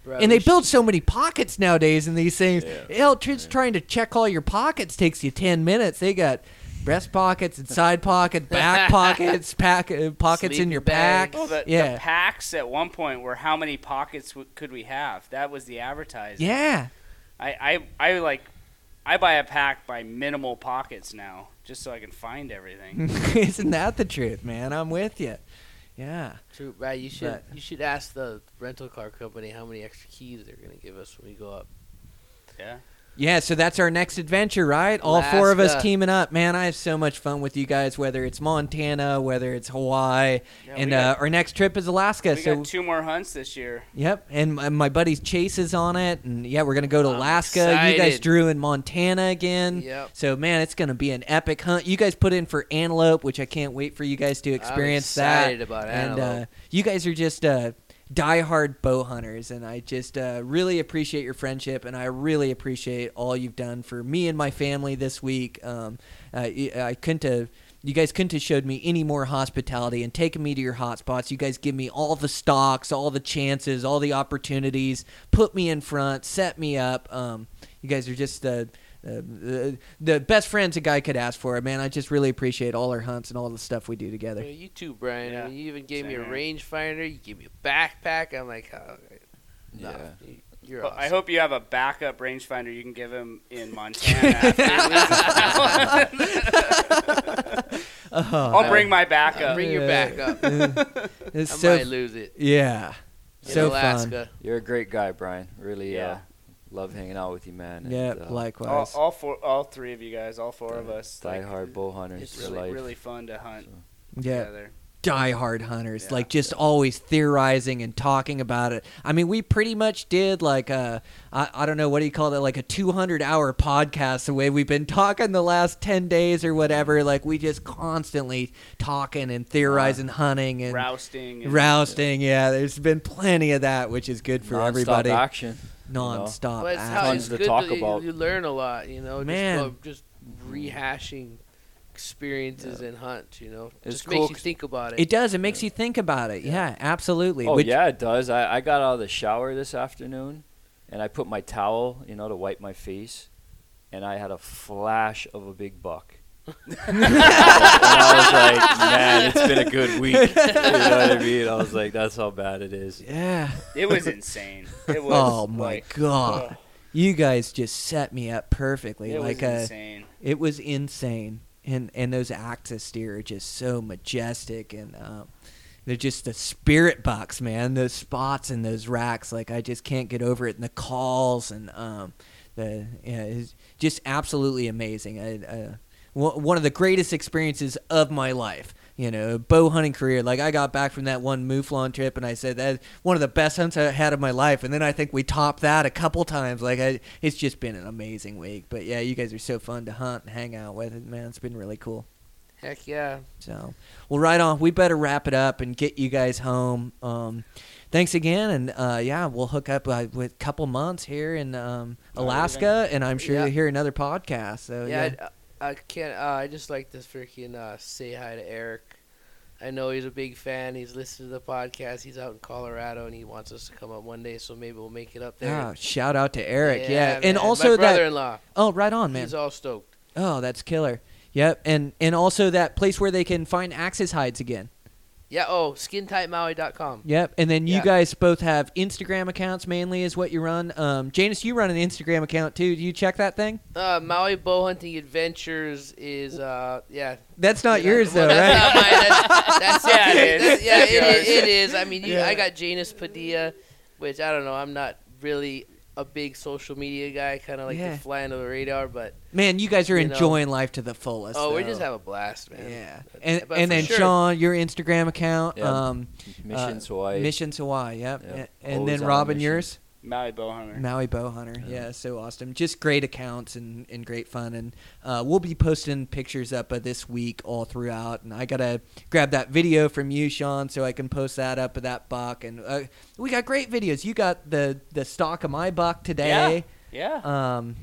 Bro, And they should- build so many pockets nowadays in these things. Hell, just trying to check all your pockets takes you ten minutes. They got breast pockets and side pockets, back pockets, pack uh, pockets in your back. pack. Well, the, yeah, the packs at one point were how many pockets w- could we have? That was the advertising. yeah. I, I, I like, I buy a pack by minimal pockets now, just so I can find everything. Isn't that the truth, man? I'm with you. Yeah. True, right? You should But- you should ask the rental car company how many extra keys they're gonna give us when we go up. yeah. Yeah, so that's our next adventure, right? All four of us teaming up. Man, I have so much fun with you guys, whether it's Montana, whether it's Hawaii, Yeah, and got- uh, our next trip is Alaska. We so got two more hunts this year. Yep, and my, my buddy's Chase is on it, and yeah, we're gonna go to I'm Alaska. You guys drew in Montana again. Yep. So man, it's gonna be an epic hunt. You guys put in for antelope, which I can't wait for you guys to experience excited that. about and uh, you guys are just uh, diehard bow hunters, and I just uh, really appreciate your friendship, and I really appreciate all you've done for me and my family this week. Um, uh, I couldn't have. You guys couldn't have showed me any more hospitality and taken me to your hot spots. You guys give me all the stocks, all the chances, all the opportunities, put me in front, set me up. Um, you guys are just the, uh, the the best friends a guy could ask for. Man, I just really appreciate all our hunts and all the stuff we do together. Yeah, you too, Brian. Yeah. I mean, you even gave me a Same here. rangefinder. You gave me a backpack. I'm like, oh, no, Yeah. you- you're But awesome. I hope you have a backup rangefinder you can give him in Montana. after he loses that one. Oh, I'll bring my back Uh, up. bring your back up. I so might lose it. yeah, In so fun. You're a great guy, Brian. Really, Yeah. uh, love hanging out with you, man. and, Yeah, uh, likewise. all four, all three of you guys, all four of us. Die like, hard bow hunters It's really, life. really fun to hunt yeah, together. diehard hunters, Yeah. like just always theorizing and talking about it. I mean, we pretty much did like a, I, I don't know, what do you call it, like a 200 hour podcast the way we've been talking the last 10 days or whatever. Like we just constantly talking and theorizing hunting and Rousting. And, rousting. Yeah, there's been plenty of that, which is good for Non-stop everybody. action. Non-stop. But it's action. how Tons it's to good talk you- about. You, learn a lot, you know. Man. Just, go- just rehashing experiences and hunts, you know. It's just cool makes you 'cause think about it. It does. It makes you think about it. Yeah, absolutely. Oh Which- yeah, it does. I, I got out of the shower this afternoon, and I put my towel, you know, to wipe my face, and I had a flash of a big buck. And I was like, man, it's been a good week. You know what I mean? I was like, that's how bad it is. Yeah. It was insane. It was. Oh my like, god. ugh, You guys just set me up perfectly. it like was uh, insane. it was insane. And and those axis deer are just so majestic and um they're just the spirit box, man. Those spots and those racks, like I just can't get over it. And the calls and um, the yeah, it's just absolutely amazing. I, uh, one of the greatest experiences of my life. You know, bow hunting career. Like I got back from that one Mouflon trip, and I said that one of the best hunts I had of my life. And then I think we topped that a couple times. Like I, it's just been an amazing week. But yeah, you guys are so fun to hunt and hang out with. Man, it's been really cool. Heck yeah. So, well, right on. We better wrap it up and get you guys home. Um, thanks again, and uh, yeah, we'll hook up uh, with a couple months here in um, Alaska, and I'm sure Yeah. you'll hear another podcast. So yeah, yeah, I, can't. Uh, I just like to freaking uh, say hi to Eric. I know he's a big fan. He's listened to the podcast. He's out in Colorado, and he wants us to come up one day. So maybe we'll make it up there. Ah, shout out to Eric. Yeah, and also my that. brother-in-law. Oh, right on, man. He's all stoked. Oh, that's killer. Yep, and and also that place where they can find axis hides again. Yeah. Oh, skintightmaui.com. Yep, and then you Yeah. guys both have Instagram accounts mainly is what you run. Um, Janus, you run an Instagram account too. Do you check that thing? Uh, Maui Bow Hunting Adventures is uh yeah. That's not yours though, right? That's not mine. That's, that's Yeah, it is. Yeah, it, is. I mean, you. I got Janus Padilla, which I don't know. I'm not really a big social media guy. Kind of like Yeah. to fly under the radar, but Man, you guys are You know. enjoying life to the fullest. oh, we just have a blast, man. Yeah, But- and but and then sure. Sean, your Instagram account, Yeah. um, Mission uh, Hawaii. Mission Hawaii, yep, Yep. A- and Always then Robin, mission. yours, Maui bow hunter. Maui Bow Hunter, yeah. Yeah. so awesome, just great accounts and, and great fun, and uh, we'll be posting pictures up of this week all throughout, and I gotta grab that video from you, Sean, so I can post that up of that buck, and uh, we got great videos. You got the the stock of my buck today, Yeah. um,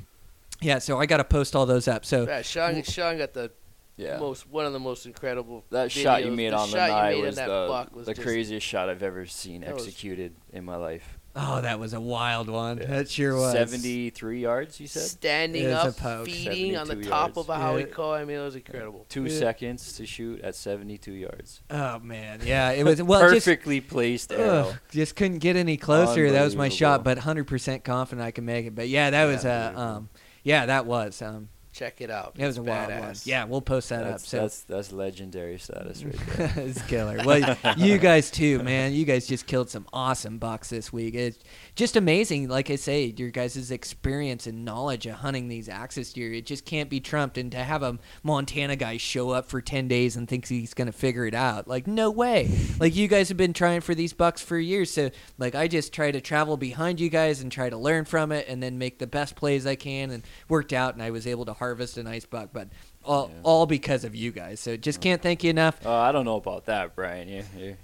yeah, so I gotta post all those up. So Yeah, Sean, Sean got the yeah. most one of the most incredible. That shot you made the on the night made was the, was the just- craziest shot I've ever seen That was- executed in my life. Oh, that was a wild one. Yeah. That sure was. 73 yards, you said? Standing It up, feeding on the top yards. of a Howie Yeah. call. I mean, it was incredible. Two Yeah. seconds to shoot at 72 yards. Oh man, yeah, it was well just Perfectly placed arrow. ugh, just couldn't get any closer. That was my shot, but 100% confident I can make it. But yeah, that was uh, um yeah, that was um Check it out. it was It's a wild one. badass. Yeah, we'll post that That's, up. So that's, that's legendary status right there. it's killer. Well, you guys too, man. You guys just killed some awesome bucks this week. It's just amazing. Like I say, your guys' experience and knowledge of hunting these axis deer, it just can't be trumped. And to have a Montana guy show up for ten days and thinks he's gonna figure it out, like no way. Like you guys have been trying for these bucks for years. So like I just try to travel behind you guys and try to learn from it, and then make the best plays I can. And worked out, and I was able to harvest a nice buck. But all, Yeah. all because of you guys. So just can't thank you enough. Oh, I don't know about that, Brian. You, you,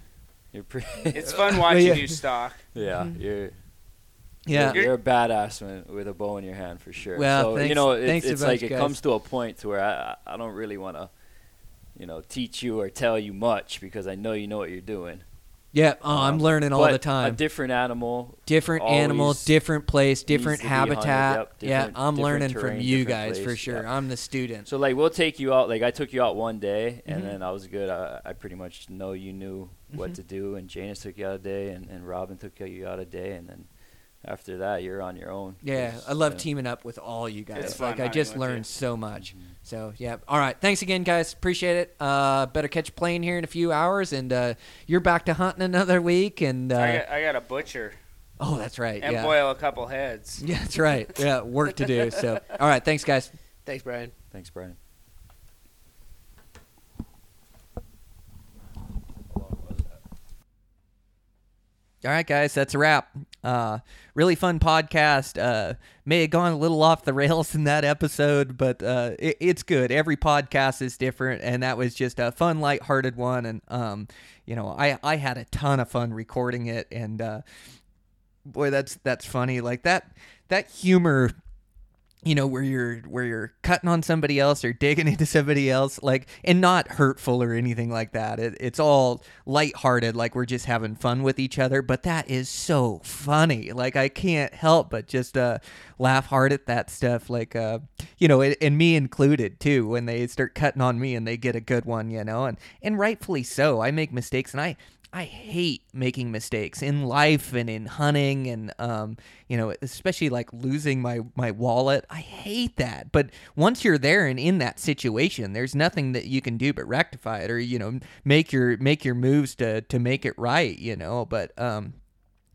you're pretty. It's fun watching yeah. you stalk. yeah, mm-hmm. you're. Yeah. you're, you're a badass man, with a bow in your hand for sure. Well, so, thanks- you know, it, thanks a it's like it guys. comes to a point to where I, I I don't really want to, you know, teach you or tell you much because I know you know what you're doing. Yeah, oh, I'm Um, learning all but the time. A different animal. different animal, different place, different to be hunted, habitat. yep, yeah, I'm learning from you guys for sure. yeah. I'm the student. So like we'll take you out. Like I took you out one day, and Mhm. then I was good. I, I pretty much know you knew what Mhm. to do, and Janus took you out a day, and, and Robin took you out a day, and then after that you're on your own. yeah, I love uh, teaming up with all you guys. It's fun like I just learned so much. mhm. So yeah, all right. Thanks again, guys. Appreciate it. Uh, better catch a plane here in a few hours, and uh, you're back to hunting another week. And uh, I got I got a butcher oh, that's right. and yeah, boil a couple heads. yeah, that's right. Yeah, work to do. So all right, thanks, guys. Thanks, Brian. Thanks, Brian. All right, guys, that's a wrap. Uh, really fun podcast. Uh, may have gone a little off the rails in that episode, but uh, it, it's good. Every podcast is different, and that was just a fun, lighthearted one. And um, you know, I I had a ton of fun recording it, and uh, boy, that's that's funny. Like that that humor you know where you're where you're cutting on somebody else or digging into somebody else like and not hurtful or anything like that. It, it's all lighthearted like we're just having fun with each other but that is so funny. Like i can't help but just uh laugh hard at that stuff like uh you know and, and me included too when they start cutting on me and they get a good one you know and and rightfully so. I make mistakes and i I hate making mistakes in life and in hunting and um you know especially like losing my my wallet. I hate that. But once you're there and in that situation, there's nothing that you can do but rectify it or you know make your make your moves to to make it right, you know. But um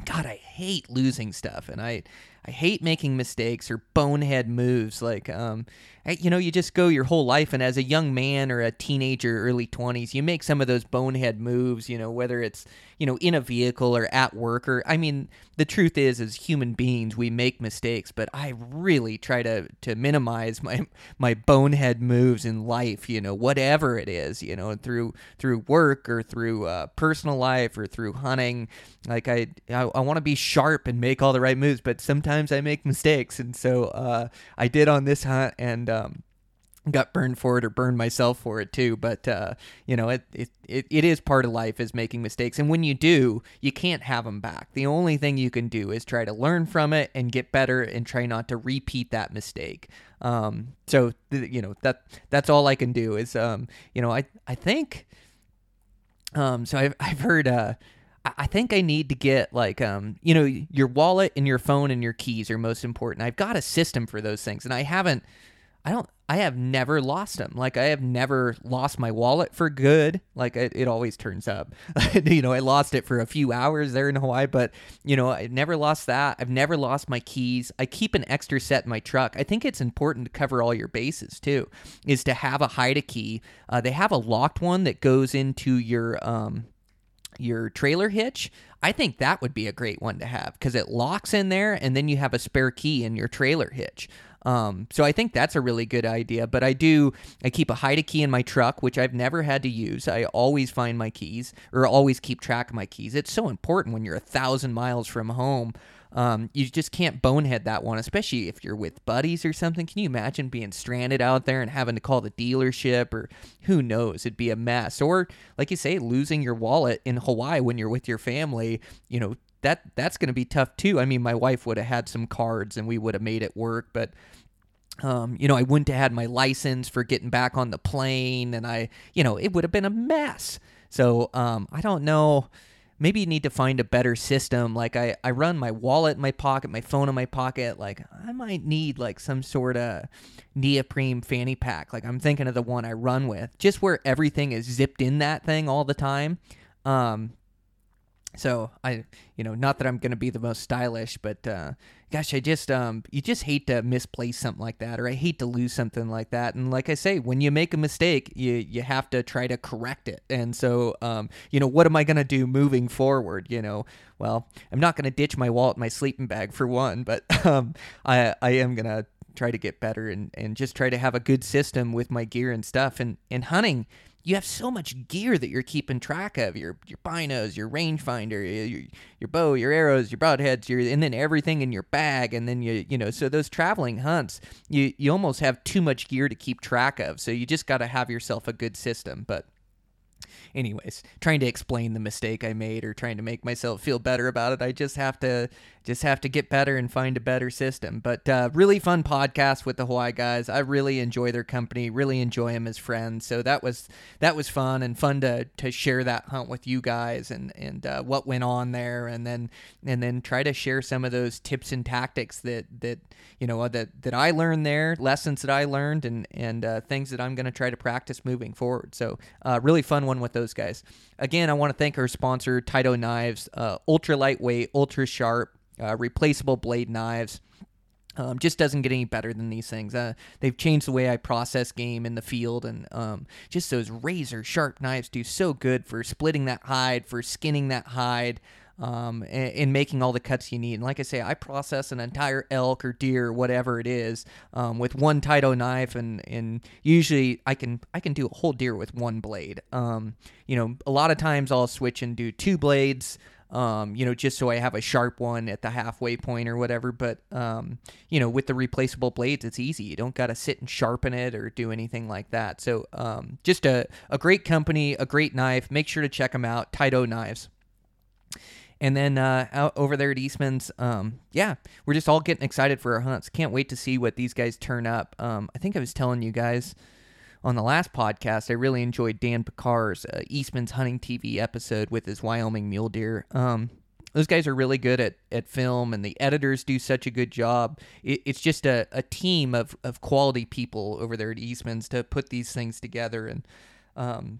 God, I hate losing stuff, and I I hate making mistakes or bonehead moves. Like, um, you know, you just go your whole life, and as a young man or a teenager, early twenties, you make some of those bonehead moves. You know, whether it's you know in a vehicle or at work, or I mean, the truth is, as human beings, we make mistakes, but I really try to to minimize my my bonehead moves in life. You know, whatever it is, you know, through through work or through uh, personal life or through hunting. Like I I, I want to be sharp and make all the right moves, but sometimes I make mistakes, and so uh, I did on this hunt, and um, got burned for it or burned myself for it too. But uh, you know it, it it it is part of life is making mistakes. And when you do you can't have them back. The only thing you can do is try to learn from it and get better and try not to repeat that mistake. Um, so th- you know that that's all i can do is um, you know i i think um, so I've, I've heard uh, I- think I need to get like um you know your wallet and your phone and your keys are most important. I've got a system for those things and I haven't I don't I have never lost them. Like I have never lost my wallet for good. Like it, it always turns up. you know, I lost it for a few hours there in Hawaii, but you know, I never lost that. I've never lost my keys. I keep an extra set in my truck. I think it's important to cover all your bases too. Is to have a hide a key. Uh, they have a locked one that goes into your um your trailer hitch, I think that would be a great one to have because it locks in there and then you have a spare key in your trailer hitch. Um, so I think that's a really good idea. But I do, I keep a hide a key in my truck, which I've never had to use. I always find my keys or always keep track of my keys. It's so important when you're a thousand miles from home. Um, you just can't bonehead that one, especially if you're with buddies or something. Can you imagine being stranded out there and having to call the dealership or who knows? It'd be a mess. Or, like you say, losing your wallet in Hawaii when you're with your family, you know, that that's going to be tough too. I mean, my wife would have had some cards and we would have made it work, but um, you know, I wouldn't have had my license for getting back on the plane, and I, you know, it would have been a mess. So um, I don't know. Maybe you need to find a better system. Like I, I run my wallet in my pocket, my phone in my pocket. Like I might need like some sort of neoprene fanny pack. Like I'm thinking of the one I run with, just where everything is zipped in that thing all the time. Um, so I, you know, not that I'm gonna be the most stylish, but uh, gosh, I just, um, you just hate to misplace something like that, or I hate to lose something like that. And like I say, when you make a mistake, you you have to try to correct it. And so, um, you know, what am I gonna do moving forward? You know, well, I'm not gonna ditch my wallet, my sleeping bag for one, but um, I I am gonna try to get better and and just try to have a good system with my gear and stuff. And and hunting you have so much gear that you're keeping track of your your binos, your rangefinder, your your bow, your arrows, your broadheads, your and then everything in your bag, and then you you know so those traveling hunts, you you almost have too much gear to keep track of. So you just got to have yourself a good system, but. Anyways, trying to explain the mistake I made or trying to make myself feel better about it, I just have to just have to get better and find a better system. But uh, really fun podcast with the Hawaii guys. I really enjoy their company. Really enjoy them as friends. So that was that was fun and fun to to share that hunt with you guys and and uh, what went on there, and then and then try to share some of those tips and tactics that that you know that that I learned there, lessons that I learned, and and uh, things that I'm going to try to practice moving forward. So uh, really fun one with those guys. Again, I want to thank our sponsor, Tyto Knives, uh, ultra lightweight, ultra sharp uh, replaceable blade knives. Um, just doesn't get any better than these things. Uh, they've changed the way I process game in the field, and um, just those razor sharp knives do so good for splitting that hide, for skinning that hide, um, and, and, making all the cuts you need. And like I say, I process an entire elk or deer, or whatever it is, um, with one Tyto knife, and and usually I can I can do a whole deer with one blade. Um, you know, a lot of times I'll switch and do two blades um, you know, just so I have a sharp one at the halfway point or whatever. But, um, you know, with the replaceable blades, it's easy. You don't got to sit and sharpen it or do anything like that. So, um, just a, a great company, a great knife. Make sure to check them out. Tyto Knives. And then uh, out over there at Eastman's, um, yeah, we're just all getting excited for our hunts. Can't wait to see what these guys turn up. Um, I think I was telling you guys on the last podcast, I really enjoyed Dan Pickar's uh, Eastman's Hunting TV episode with his Wyoming mule deer. Um, those guys are really good at, at film, and the editors do such a good job. It, it's just a, a team of, of quality people over there at Eastman's to put these things together. And um,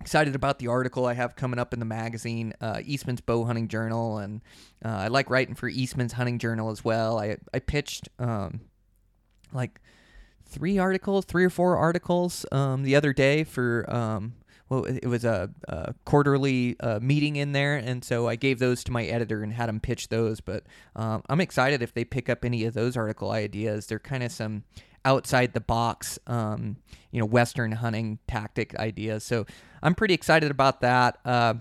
excited about the article I have coming up in the magazine, uh, Eastman's Bow Hunting Journal, and uh, I like writing for Eastman's Hunting Journal as well. I I pitched um, like three articles, three or four articles um, the other day for um, well, it was a, a quarterly uh, meeting in there, and so I gave those to my editor and had him pitch those. But um, I'm excited if they pick up any of those article ideas. They're kind of some outside the box, um, you know, Western hunting tactic ideas. So I'm pretty excited about that. Uh,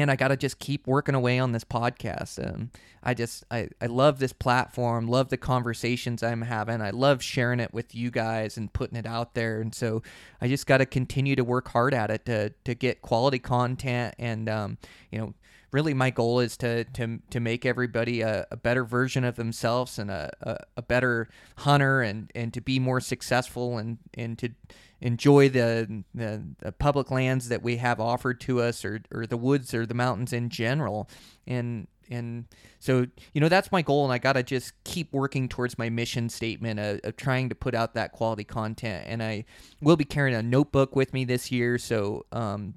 and I got to just keep working away on this podcast. And I just, I, I love this platform, love the conversations I'm having. I love sharing it with you guys and putting it out there. And so I just got to continue to work hard at it to, to get quality content. And, um, you know, really my goal is to, to, to make everybody a, a better version of themselves and a, a, a better hunter and, and to be more successful and, and to, enjoy the, the, the public lands that we have offered to us or, or the woods or the mountains in general. And and so you know that's my goal and i gotta just keep working towards my mission statement of, of, trying to put out that quality content. And i will be carrying a notebook with me this year so um,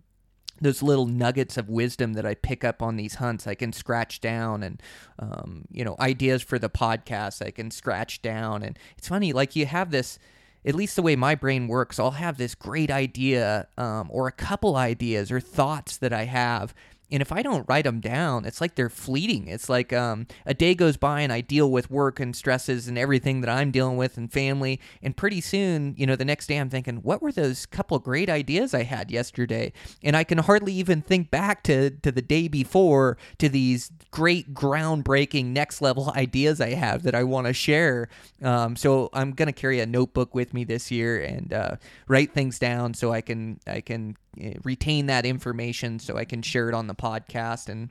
those little nuggets of wisdom that I pick up on these hunts, I can scratch down, and um, you know, ideas for the podcast, I can scratch down. And it's funny, like you have this at least the way my brain works, I'll have this great idea um, or a couple ideas or thoughts that I have and if I don't write them down, it's like they're fleeting. It's like um, a day goes by and I deal with work and stresses and everything that I'm dealing with and family. And pretty soon, you know, the next day I'm thinking, what were those couple great ideas I had yesterday? And I can hardly even think back to, to the day before to these great, groundbreaking, next level ideas I have that I want to share. Um, so I'm going to carry a notebook with me this year and uh, write things down so I can I can Eh, retain that information so I can share it on the podcast and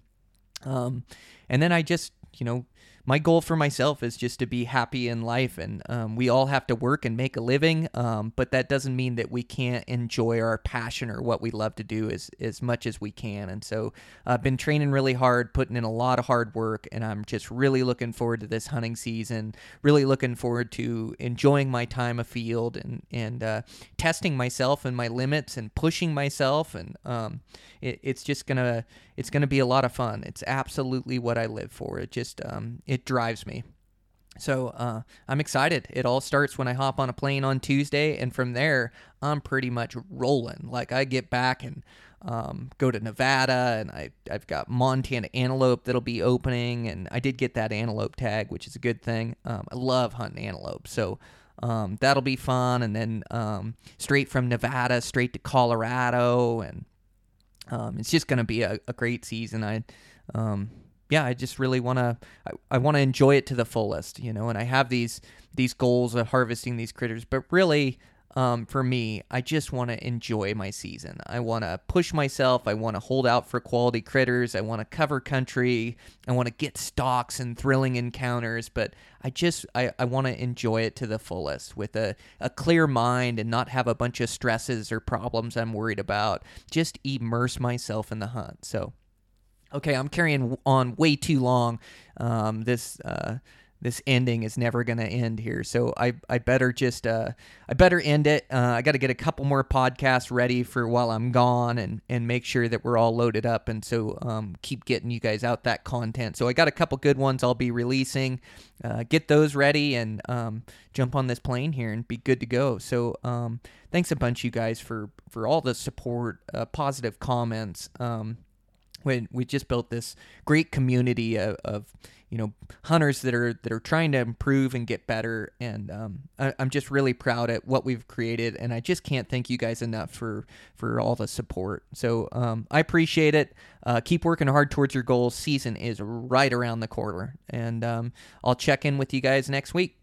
um and then I just you know my goal for myself is just to be happy in life and um, we all have to work and make a living um, but that doesn't mean that we can't enjoy our passion or what we love to do as, as much as we can. And so i've been training really hard putting in a lot of hard work and i'm just really looking forward to this hunting season really looking forward to enjoying my time afield and, and uh, testing myself and my limits and pushing myself and um, it, it's just gonna it's gonna be a lot of fun. It's absolutely what i live for. It just um, it drives me. So uh, I'm excited. It all starts when I hop on a plane on Tuesday, and from there I'm pretty much rolling. Like I get back and um, go to Nevada, and I I've got Montana antelope that'll be opening, and I did get that antelope tag, which is a good thing. Um, I love hunting antelope, so um, that'll be fun. And then um, straight from Nevada, straight to Colorado, and um, it's just gonna be a, a great season. I um, yeah, I just really want to I, I want to enjoy it to the fullest, you know, and I have these these goals of harvesting these critters, but really um, for me, I just want to enjoy my season. I want to push myself. I want to hold out for quality critters. I want to cover country. I want to get stalks and thrilling encounters. But I just I, I want to enjoy it to the fullest with a, a clear mind and not have a bunch of stresses or problems I'm worried about. Just immerse myself in the hunt. So, okay, I'm carrying on way too long. Um, this. Uh, this ending is never going to end here. So I, I better just uh, I better end it. Uh, I got to get a couple more podcasts ready for while I'm gone and and make sure that we're all loaded up and so um, keep getting you guys out that content. So I got a couple good ones I'll be releasing. Uh, get those ready and um, jump on this plane here and be good to go. So um, thanks a bunch you guys for for all the support, uh, positive comments. Um, when we just built this great community of, of you know hunters that are that are trying to improve and get better. And um, I, am just really proud at what we've created. And i just can't thank you guys enough for for all the support. So um, i appreciate it. Uh, keep working hard towards your goals. Season is right around the corner. And um, i'll check in with you guys next week